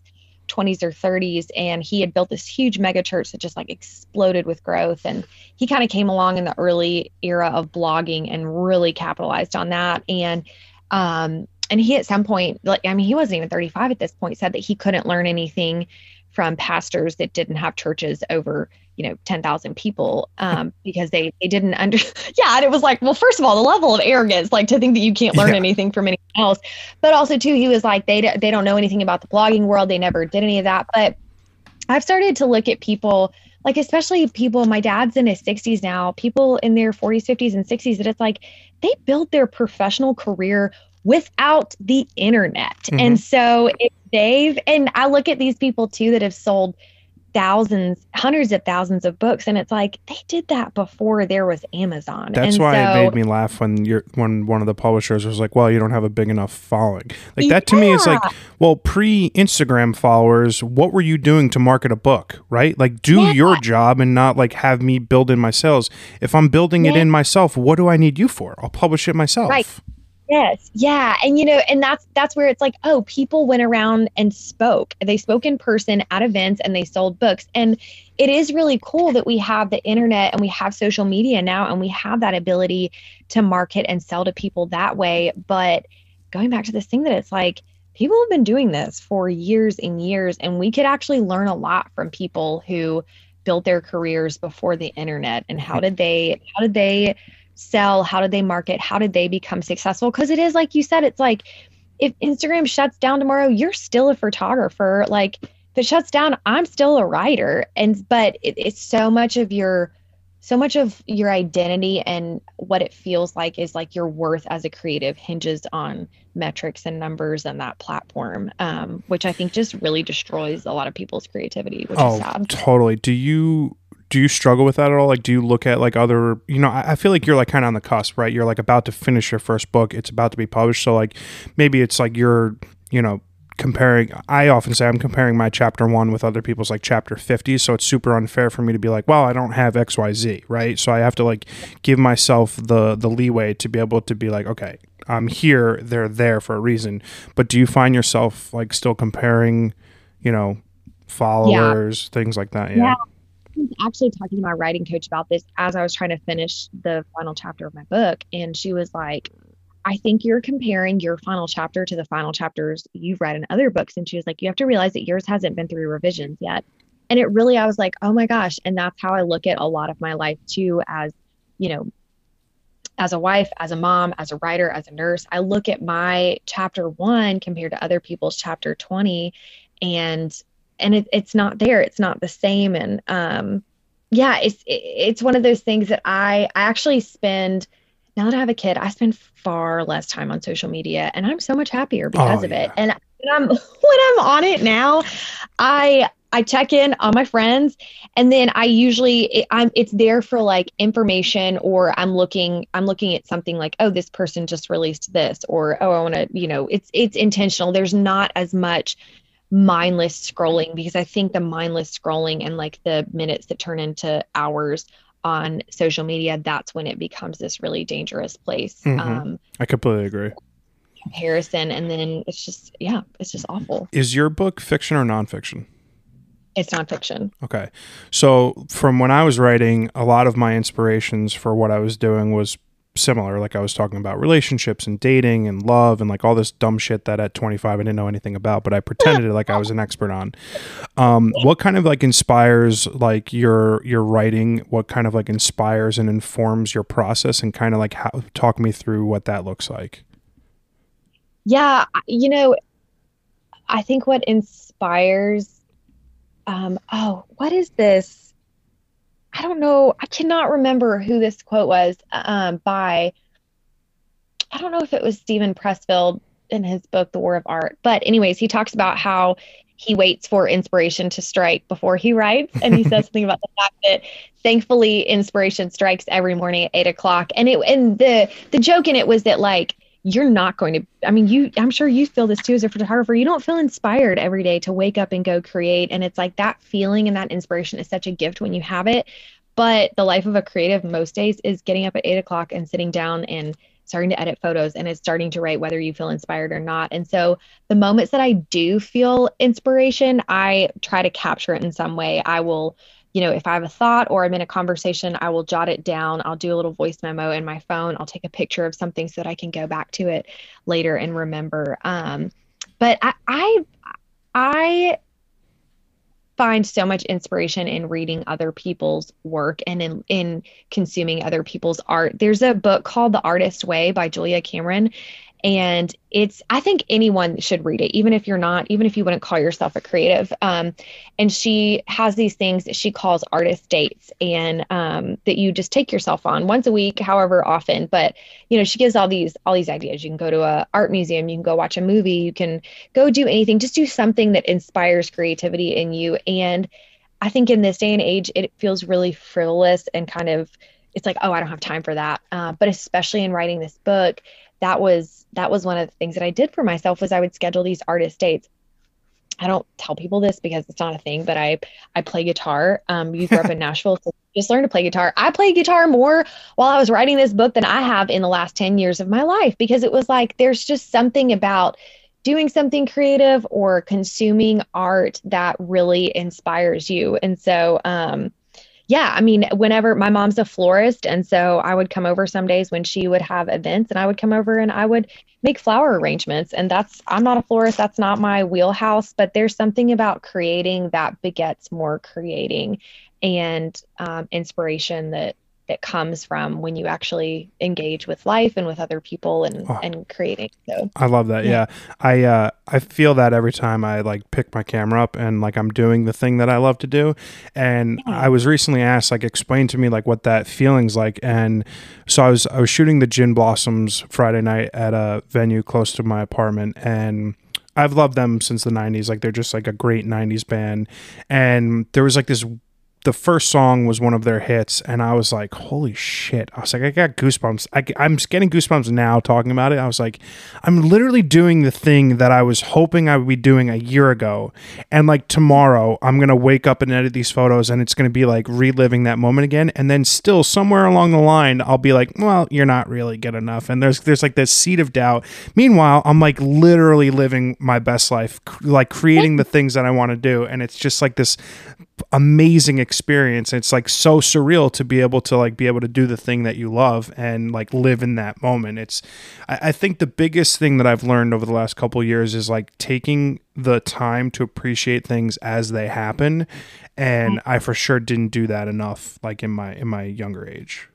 20s or 30s and he had built this huge mega church that just like exploded with growth and he kind of came along in the early era of blogging and really capitalized on that and um and he at some point like I mean he wasn't even 35 at this point said that he couldn't learn anything from pastors that didn't have churches over you know 10,000 people um, because they they didn't under yeah and it was like well first of all the level of arrogance like to think that you can't learn yeah. anything from anyone else but also too he was like they they don't know anything about the blogging world they never did any of that but I've started to look at people like especially people my dad's in his 60s now people in their 40s 50s and 60s that it's like they built their professional career without the internet mm-hmm. and so if they've and i look at these people too that have sold thousands, hundreds of thousands of books, and it's like they did that before there was Amazon. That's and why so, it made me laugh when you're when one of the publishers was like, "Well, you don't have a big enough following." Like that to me is like, well, pre Instagram followers, what were you doing to market a book, right? Like, do yeah. your job and not like have me build in my sales. If I'm building yeah. it in myself, what do I need you for? I'll publish it myself. Right. Yes. Yeah. And you know, and that's that's where it's like, oh, people went around and spoke. They spoke in person at events and they sold books. And it is really cool that we have the internet and we have social media now and we have that ability to market and sell to people that way. But going back to this thing that it's like people have been doing this for years and years and we could actually learn a lot from people who built their careers before the internet and how did they how did they sell? How did they market? How did they become successful? Because it is like you said, it's like if Instagram shuts down tomorrow, you're still a photographer. Like if it shuts down, I'm still a writer. And but it, it's so much of your so much of your identity and what it feels like is like your worth as a creative hinges on metrics and numbers and that platform um, which i think just really destroys a lot of people's creativity which oh, is sad totally do you do you struggle with that at all? Like, do you look at like other, you know, I, I feel like you're like kind of on the cusp, right? You're like about to finish your first book. It's about to be published. So like maybe it's like you're, you know, comparing i often say i'm comparing my chapter one with other people's like chapter 50 so it's super unfair for me to be like well i don't have xyz right so i have to like give myself the the leeway to be able to be like okay i'm here they're there for a reason but do you find yourself like still comparing you know followers yeah. things like that yeah. yeah. I was actually talking to my writing coach about this as I was trying to finish the final chapter of my book. And she was like, I think you're comparing your final chapter to the final chapters you've read in other books. And she was like, you have to realize that yours hasn't been through revisions yet. And it really, I was like, oh my gosh. And that's how I look at a lot of my life too, as, you know, as a wife, as a mom, as a writer, as a nurse. I look at my chapter one compared to other people's chapter 20 and, and it, it's not there. It's not the same. And, um, yeah, it's, it, it's one of those things that I, I actually spend, now that I have a kid, I spend far less time on social media and I'm so much happier because oh, of yeah. it. And when I'm when I'm on it now, I I check in on my friends and then I usually it, I'm it's there for like information or I'm looking I'm looking at something like oh this person just released this or oh I want to you know it's it's intentional there's not as much mindless scrolling because I think the mindless scrolling and like the minutes that turn into hours on social media, that's when it becomes this really dangerous place. Mm-hmm. Um, I completely agree. Comparison, and then it's just yeah, it's just awful. Is your book fiction or nonfiction? It's nonfiction. Okay, so from when I was writing, a lot of my inspirations for what I was doing was similar. Like I was talking about relationships and dating and love and like all this dumb shit that at 25 I didn't know anything about, but I pretended like I was an expert on. Um, what kind of like inspires like your your writing? What kind of like inspires and informs your process? And kind of like how talk me through what that looks like. Yeah, you know, I think what inspires. Um, oh, what is this? I don't know. I cannot remember who this quote was um, by. I don't know if it was Steven Pressfield in his book, The War of Art. But, anyways, he talks about how he waits for inspiration to strike before he writes. And he says something about the fact that thankfully inspiration strikes every morning at eight o'clock. And it and the the joke in it was that like you're not going to i mean you i'm sure you feel this too as a photographer. You don't feel inspired every day to wake up and go create. And it's like that feeling and that inspiration is such a gift when you have it. But the life of a creative most days is getting up at eight o'clock and sitting down and starting to edit photos and it's starting to write whether you feel inspired or not. And so the moments that i do feel inspiration i try to capture it in some way. I will you know, if I have a thought or I'm in a conversation, I will jot it down. I'll do a little voice memo in my phone. I'll take a picture of something so that I can go back to it later and remember. Um, but I, I, I find so much inspiration in reading other people's work and in, in consuming other people's art. There's a book called The Artist Way by Julia Cameron, and it's i think anyone should read it even if you're not even if you wouldn't call yourself a creative. Um, and she has these things that she calls artist dates and um, that you just take yourself on once a week however often. But you know she gives all these all these ideas. You can go to a art museum. You can go watch a movie. You can go do anything. Just do something that inspires creativity in you. And i think in this day and age it feels really frivolous and kind of it's like oh i don't have time for that. Uh, but especially in writing this book that was that was one of the things that I did for myself was I would schedule these artist dates. I don't tell people this because it's not a thing, but I I play guitar. Um, you grew up in Nashville, so just learn to play guitar. I play guitar more while I was writing this book than I have in the last 10 years of my life because it was like there's just something about doing something creative or consuming art that really inspires you. And so um yeah, I mean, whenever my mom's a florist, and so I would come over some days when she would have events, and I would come over and I would make flower arrangements. And that's, I'm not a florist, that's not my wheelhouse, but there's something about creating that begets more creating and um, inspiration that that comes from when you actually engage with life and with other people and oh, and creating so i love that yeah, yeah. i uh i feel that every time i like pick my camera up and like i'm doing the thing that i love to do and yeah. i was recently asked like explain to me like what that feeling's like and so i was i was shooting the gin blossoms friday night at a venue close to my apartment and I've loved them since the 90s. Like they're just like a great 90s band. And there was like this the first song was one of their hits, and I was like, "Holy shit!" I was like, "I got goosebumps." I, I'm getting goosebumps now talking about it. I was like, "I'm literally doing the thing that I was hoping I would be doing a year ago," and like tomorrow, I'm gonna wake up and edit these photos, and it's gonna be like reliving that moment again, and then still somewhere along the line, I'll be like, "Well, you're not really good enough," and there's there's like this seed of doubt. Meanwhile, I'm like literally living my best life, like creating the things that I want to do, and it's just like this amazing experience. It's like so surreal to be able to like be able to do the thing that you love and like live in that moment. It's I, I think the biggest thing that I've learned over the last couple years is like taking the time to appreciate things as they happen. And I for sure didn't do that enough like in my in my younger age.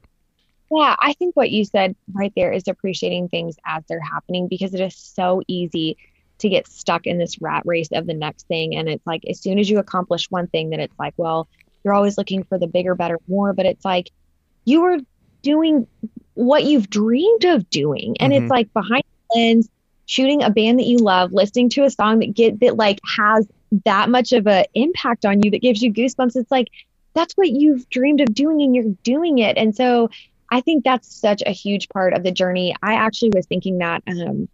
Yeah, I think what you said right there is appreciating things as they're happening because it is so easy to get stuck in this rat race of the next thing. And it's like, as soon as you accomplish one thing, then it's like, well, you're always looking for the bigger, better, more. But it's like, you were doing what you've dreamed of doing. And mm-hmm. it's like behind the lens, shooting a band that you love, listening to a song that get that like has that much of an impact on you that gives you goosebumps. It's like, that's what you've dreamed of doing and you're doing it. And so I think that's such a huge part of the journey. I actually was thinking that um,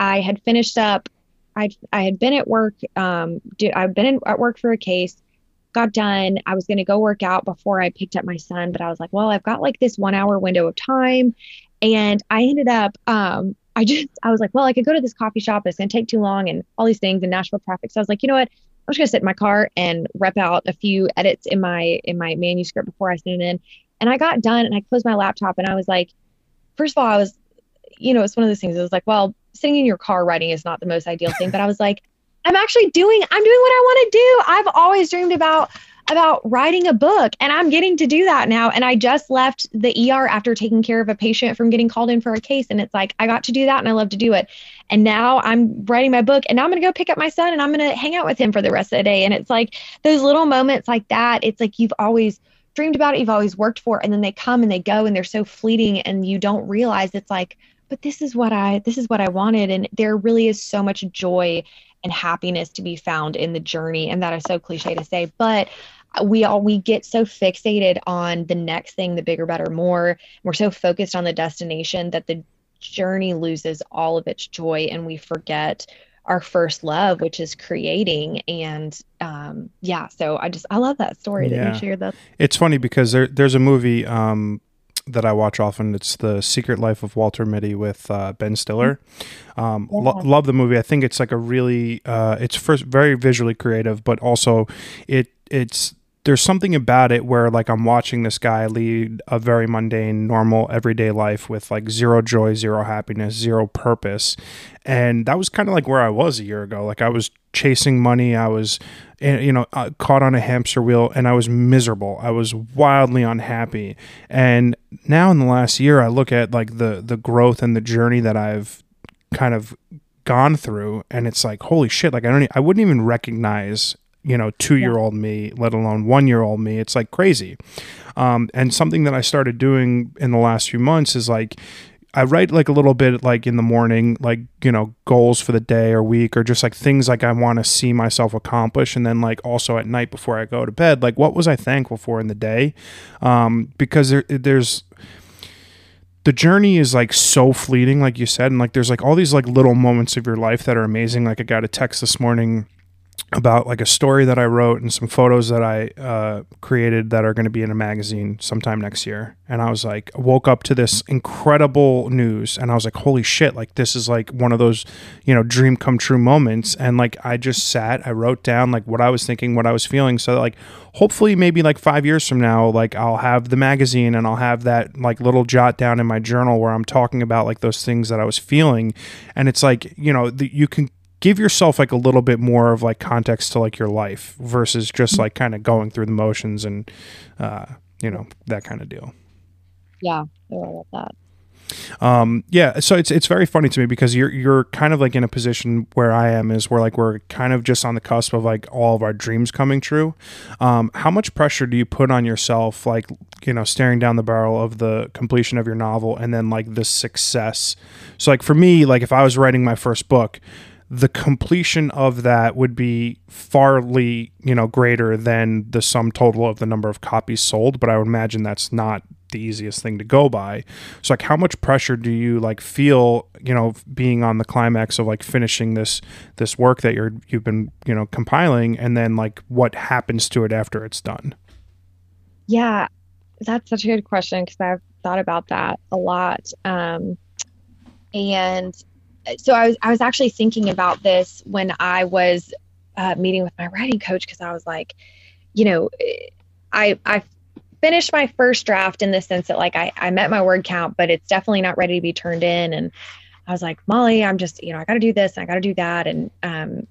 I had finished up. I I had been at work. Um, do, I've been in, at work for a case. Got done. I was going to go work out before I picked up my son, but I was like, well, I've got like this one hour window of time, and I ended up. Um, I just I was like, well, I could go to this coffee shop. It's going to take too long, and all these things in Nashville traffic. So I was like, you know what? I'm just going to sit in my car and rep out a few edits in my in my manuscript before I send it in. And I got done, and I closed my laptop, and I was like, first of all, I was, you know, it's one of those things. It was like, well, sitting in your car writing is not the most ideal thing, but I was like, I'm actually doing I'm doing what I want to do. I've always dreamed about about writing a book and I'm getting to do that now and I just left the ER after taking care of a patient from getting called in for a case and it's like I got to do that and I love to do it. And now I'm writing my book and now I'm going to go pick up my son and I'm going to hang out with him for the rest of the day and it's like those little moments like that it's like you've always dreamed about it, you've always worked for and then they come and they go and they're so fleeting and you don't realize it's like but this is what I this is what I wanted. And there really is so much joy and happiness to be found in the journey. And that is so cliche to say but we all we get so fixated on the next thing the bigger better more. We're so focused on the destination that the journey loses all of its joy and we forget our first love which is creating. And um yeah so i just i love that story yeah. that you shared that it's funny because there there's a movie um that I watch often. It's The Secret Life of Walter Mitty with uh, Ben Stiller. Um, yeah. lo- love the movie. I think it's like a really uh, it's first very visually creative, but also it it's there's something about it where like I'm watching this guy lead a very mundane, normal, everyday life with like zero joy, zero happiness, zero purpose. And that was kind of like where I was a year ago. Like I was chasing money, I was eh, you know, uh, caught on a hamster wheel and I was miserable. I was wildly unhappy. And now in the last year I look at like the the growth and the journey that I've kind of gone through and it's like holy shit like i don't i wouldn't even recognize you know two year old me let alone one year old me. It's like crazy. Um, and something that i started doing in the last few months is like i write like a little bit like in the morning like you know goals for the day or week or just like things like i want to see myself accomplish and then like also at night before i go to bed like what was i thankful for in the day? Um, because there, there's the journey is like so fleeting like you said and like there's like all these like little moments of your life that are amazing. Like i got a text this morning about like a story that I wrote and some photos that I uh, created that are going to be in a magazine sometime next year. And I was like, woke up to this incredible news, and I was like, holy shit! Like this is like one of those, you know, dream come true moments. And like I just sat, I wrote down like what I was thinking, what I was feeling, so that, like hopefully maybe like five years from now, like I'll have the magazine and I'll have that like little jot down in my journal where I'm talking about like those things that I was feeling, and it's like you know the, you can give yourself like a little bit more of like context to like your life versus just like kind of going through the motions and uh, you know that kind of deal. Yeah, I love that. Um, yeah, so it's it's very funny to me because you're you're kind of like in a position where I am is where like we're kind of just on the cusp of like all of our dreams coming true. Um, how much pressure do you put on yourself, like you know, staring down the barrel of the completion of your novel and then like the success? So like for me, like if I was writing my first book, the completion of that would be farly, you know, greater than the sum total of the number of copies sold. But I would imagine that's not the easiest thing to go by. So like how much pressure do you like feel, you know, being on the climax of like finishing this this work that you're you've been, you know, compiling and then like what happens to it after it's done? Yeah. That's such a good question because I've thought about that a lot. Um and so I was I was actually thinking about this when I was uh, meeting with my writing coach because I was like, you know, I I finished my first draft in the sense that like I I met my word count, but it's definitely not ready to be turned in. And I was like, Molly, I'm just you know I got to do this and I got to do that. And um,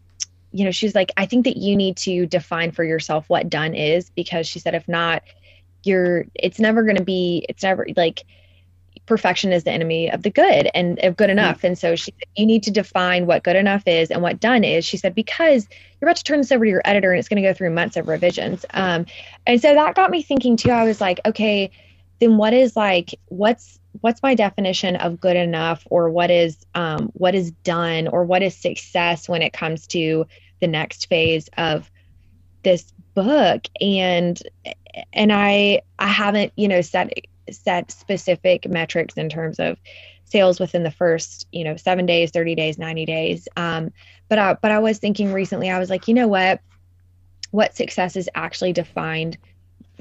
you know, she's like, I think that you need to define for yourself what done is because she said if not, you're it's never going to be it's never like perfection is the enemy of the good and of good enough. And so she said, you need to define what good enough is and what done is. She said, because you're about to turn this over to your editor and it's going to go through months of revisions. Um, and so that got me thinking too. I was like, okay, then what is like, what's, what's my definition of good enough or what is, um, what is done or what is success when it comes to the next phase of this book. And, and I, I haven't, you know, set set specific metrics in terms of sales within the first you know seven days 30 days 90 days. Um, but I, but I was thinking recently I was like you know what? What success is actually defined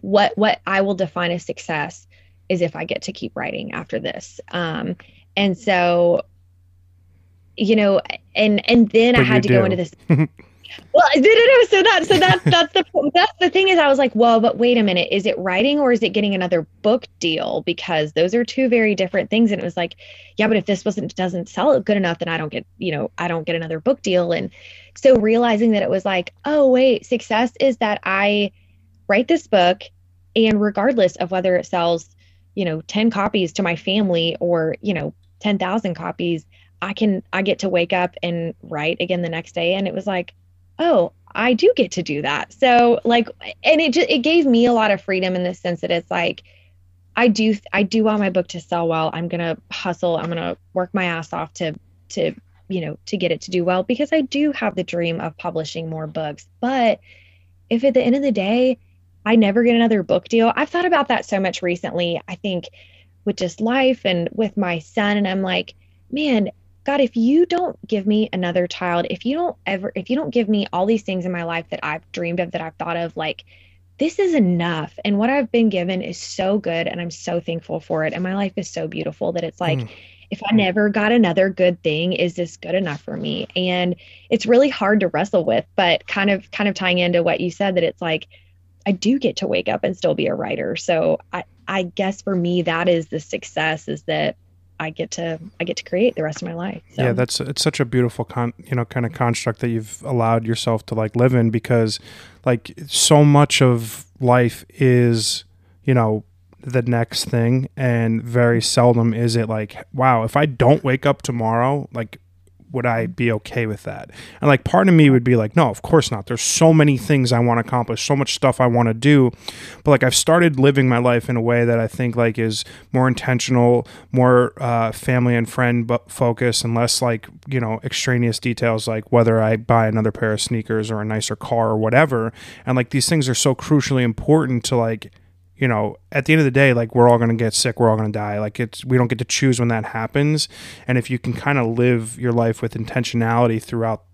what what I will define as success is if I get to keep writing after this. Um, and so you know and and then but I had to do. go into this Well, no, no, no. So that, so that's that's the that's the thing is, I was like, well, but wait a minute, is it writing or is it getting another book deal? Because those are two very different things. And it was like, yeah, but if this wasn't doesn't sell good enough, then I don't get, you know, I don't get another book deal. And so realizing that it was like, oh wait, success is that I write this book, and regardless of whether it sells, you know, ten copies to my family or you know, ten thousand copies. I can I get to wake up and write again the next day and it was like oh, I do get to do that. So like, and it just, it gave me a lot of freedom in the sense that it's like, I do, I do want my book to sell well. I'm going to hustle. I'm going to work my ass off to, to, you know, to get it to do well because I do have the dream of publishing more books. But if at the end of the day, I never get another book deal, I've thought about that so much recently. I think with just life and with my son, and I'm like, man, God, if you don't give me another child, if you don't ever, if you don't give me all these things in my life that I've dreamed of, that I've thought of, like, this is enough. And what I've been given is so good. And I'm so thankful for it. And my life is so beautiful that it's like, mm. if I never got another good thing, is this good enough for me? And it's really hard to wrestle with, but kind of, kind of tying into what you said that it's like, I do get to wake up and still be a writer. So I, I guess for me, that is the success is that I get to I get to create the rest of my life. So. Yeah, that's it's such a beautiful con you know kind of construct that you've allowed yourself to like live in because like so much of life is you know the next thing and very seldom is it like wow if I don't wake up tomorrow like would I be okay with that? And like part of me would be like, no, of course not. There's so many things I want to accomplish, so much stuff I want to do. But like I've started living my life in a way that I think like is more intentional, more uh, family and friend focus, and less like you know extraneous details like whether I buy another pair of sneakers or a nicer car or whatever. And like these things are so crucially important to like you know, at the end of the day, like we're all going to get sick, we're all going to die. Like it's we don't get to choose when that happens. And if you can kind of live your life with intentionality throughout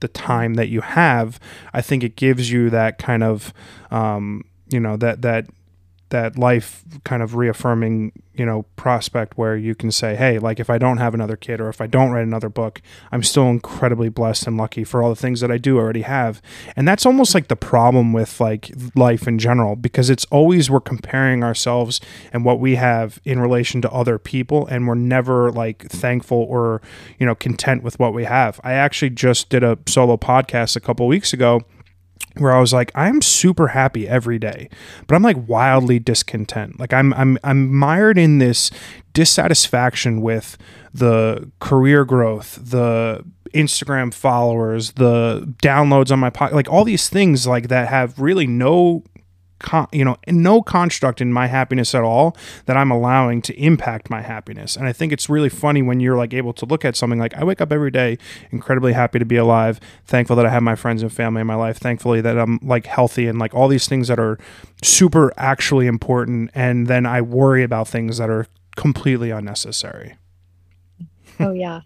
the time that you have, I think it gives you that kind of, um, you know, that that that life kind of reaffirming, you know, prospect where you can say, hey, like if I don't have another kid or if I don't write another book, I'm still incredibly blessed and lucky for all the things that I do already have. And that's almost like the problem with like life in general because it's always we're comparing ourselves and what we have in relation to other people and we're never like thankful or, you know, content with what we have. I actually just did a solo podcast a couple weeks ago where I was like, I'm super happy every day, but I'm like wildly discontent. Like I'm I'm I'm mired in this dissatisfaction with the career growth, the Instagram followers, the downloads on my podcast, like all these things like that have really no con- you know no construct in my happiness at all that i'm allowing to impact my happiness. And i think it's really funny when you're like able to look at something like i wake up every day incredibly happy to be alive thankful that i have my friends and family in my life thankfully that i'm like healthy and like all these things that are super actually important and then i worry about things that are completely unnecessary. Oh yeah.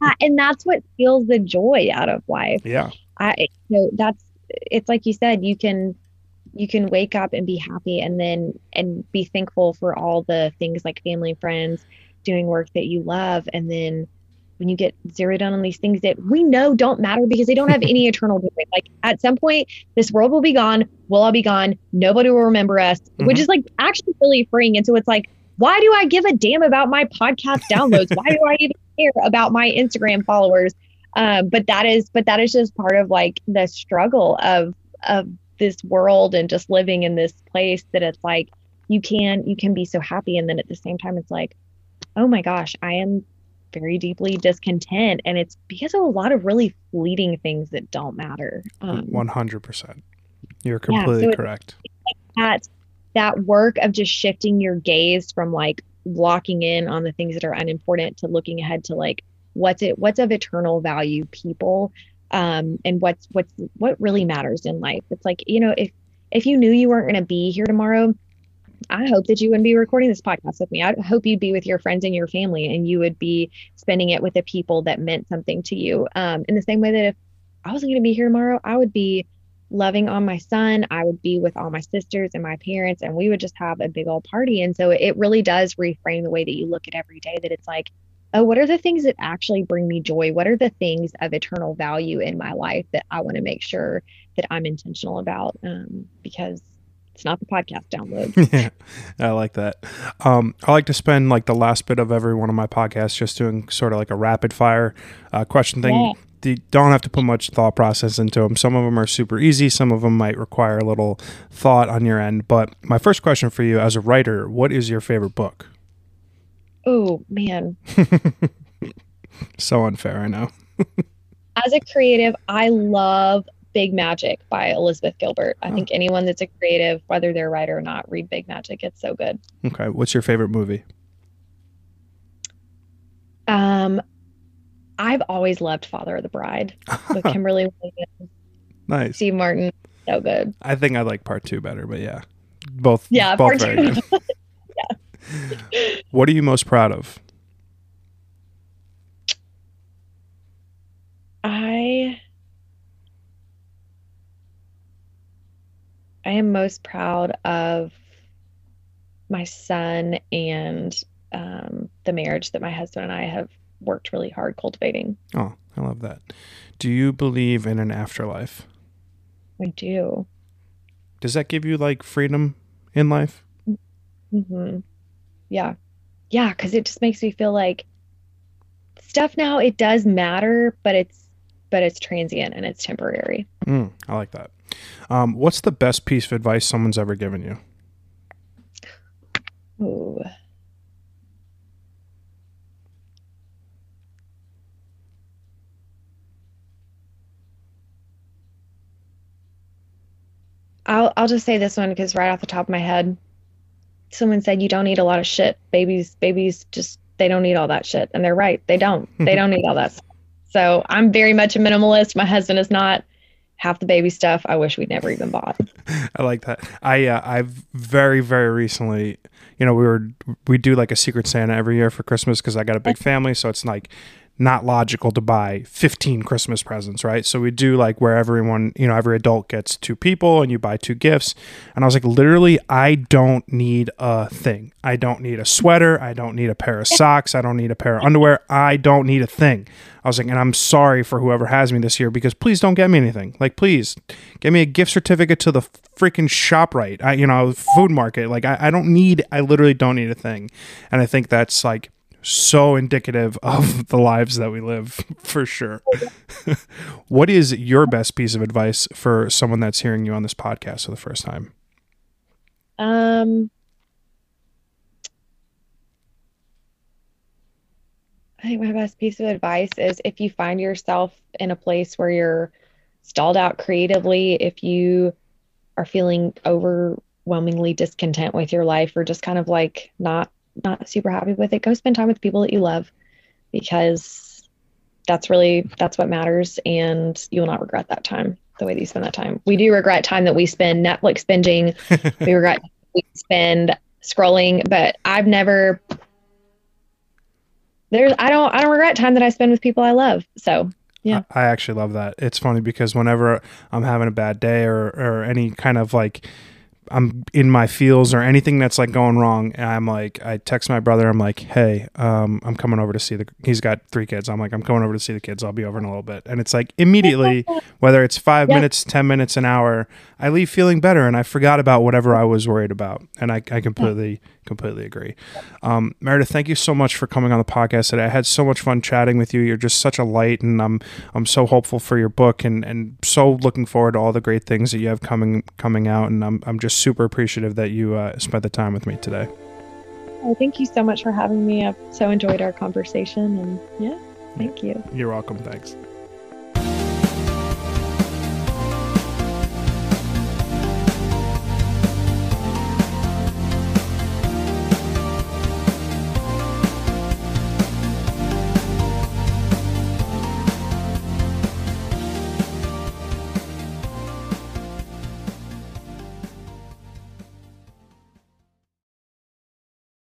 Uh, and that's what steals the joy out of life. Yeah. I you know that's it's like you said you can you can wake up and be happy and then and be thankful for all the things like family and friends doing work that you love and then when you get zeroed in on these things that we know don't matter because they don't have any eternal joy. Like at some point, this world will be gone. We'll all be gone. Nobody will remember us, mm-hmm. which is like actually really freeing. And so it's like, why do I give a damn about my podcast downloads? why do I even care about my Instagram followers? Um, but that is, but that is just part of like the struggle of of this world and just living in this place that it's like you can you can be so happy. And then at the same time it's like oh my gosh i am very deeply discontent. And it's because of a lot of really fleeting things that don't matter. Um, 100% you're completely yeah, so correct. like that that work of just shifting your gaze from like locking in on the things that are unimportant to looking ahead to like what's it what's of eternal value people um, and what's what's what really matters in life. It's like you know if if you knew you weren't going to be here tomorrow, I hope that you wouldn't be recording this podcast with me. I hope you'd be with your friends and your family, and you would be spending it with the people that meant something to you. Um, in the same way that if I wasn't going to be here tomorrow, I would be loving on my son. I would be with all my sisters and my parents, and we would just have a big old party. And so it really does reframe the way that you look at every day. That it's like oh, what are the things that actually bring me joy? What are the things of eternal value in my life that I want to make sure that I'm intentional about? Um, because it's not the podcast download. yeah, I like that. Um, I like to spend like the last bit of every one of my podcasts just doing sort of like a rapid fire uh, question thing. Yeah. You don't have to put much thought process into them. Some of them are super easy. Some of them might require a little thought on your end. But my first question for you, as a writer, what is your favorite book? Oh man. so unfair, I know. As a creative, I love Big Magic by Elizabeth Gilbert. I oh. think anyone that's a creative, whether they're a writer or not, read Big Magic. It's so good. Okay. What's your favorite movie? Um, I've always loved Father of the Bride with Kimberly Williams. Nice. Steve Martin. So good. I think I like part two better, but yeah. Both yeah, both part two. good. What are you most proud of? I I am most proud of my son and um, the marriage that my husband and I have worked really hard cultivating. Oh, I love that. Do you believe in an afterlife? I do. Does that give you like freedom in life? Mm-hmm yeah yeah because it just makes me feel like stuff now it does matter but it's but it's transient and it's temporary. Mm, i like that. Um, what's the best piece of advice someone's ever given you? Ooh. I'll I'll just say this one because right off the top of my head, someone said you don't eat a lot of shit. Babies, babies just they don't eat all that shit, and they're right. They don't. They don't eat all that. Stuff. So I'm very much a minimalist. My husband is not. Half the baby stuff I wish we'd never even bought. I like that. I uh, I've very very recently, you know, we were we do like a secret Santa every year for Christmas because I got a big family, so it's like not logical to buy 15 Christmas presents, right? So we do like where everyone, you know, every adult gets two people and you buy two gifts. And I was like, literally, I don't need a thing. I don't need a sweater. I don't need a pair of socks. I don't need a pair of underwear. I don't need a thing. I was like, and I'm sorry for whoever has me this year because please don't get me anything. Like, please give me a gift certificate to the freaking ShopRite, I, you know, food market. Like, I, I don't need, I literally don't need a thing. And I think that's like, so indicative of the lives that we live for sure. what is your best piece of advice for someone that's hearing you on this podcast for the first time? Um I think my best piece of advice is if you find yourself in a place where you're stalled out creatively, if you are feeling overwhelmingly discontent with your life or just kind of like not not super happy with it, go spend time with people that you love because that's really that's what matters and you will not regret that time the way that you spend that time. We do regret time that we spend Netflix binging. we regret we spend scrolling, but I've never there's I don't I don't regret time that I spend with people I love. So yeah. I, I actually love that. It's funny because whenever I'm having a bad day or or any kind of like I'm in my feels or anything that's like going wrong, And I'm like, I text my brother. I'm like, hey, um, I'm coming over to see the. He's got three kids. I'm like, I'm coming over to see the kids. I'll be over in a little bit. And it's like immediately, whether it's five yeah. minutes, ten minutes, an hour, I leave feeling better, and I forgot about whatever I was worried about. And I, I completely, completely agree. Um, Meredith, thank you so much for coming on the podcast today. I had so much fun chatting with you. You're just such a light, and I'm I'm so hopeful for your book, and and so looking forward to all the great things that you have coming coming out. And I'm I'm just super appreciative that you uh, spent the time with me today. Well, thank you so much for having me. I've so enjoyed our conversation, and yeah, thank you. You're welcome. Thanks.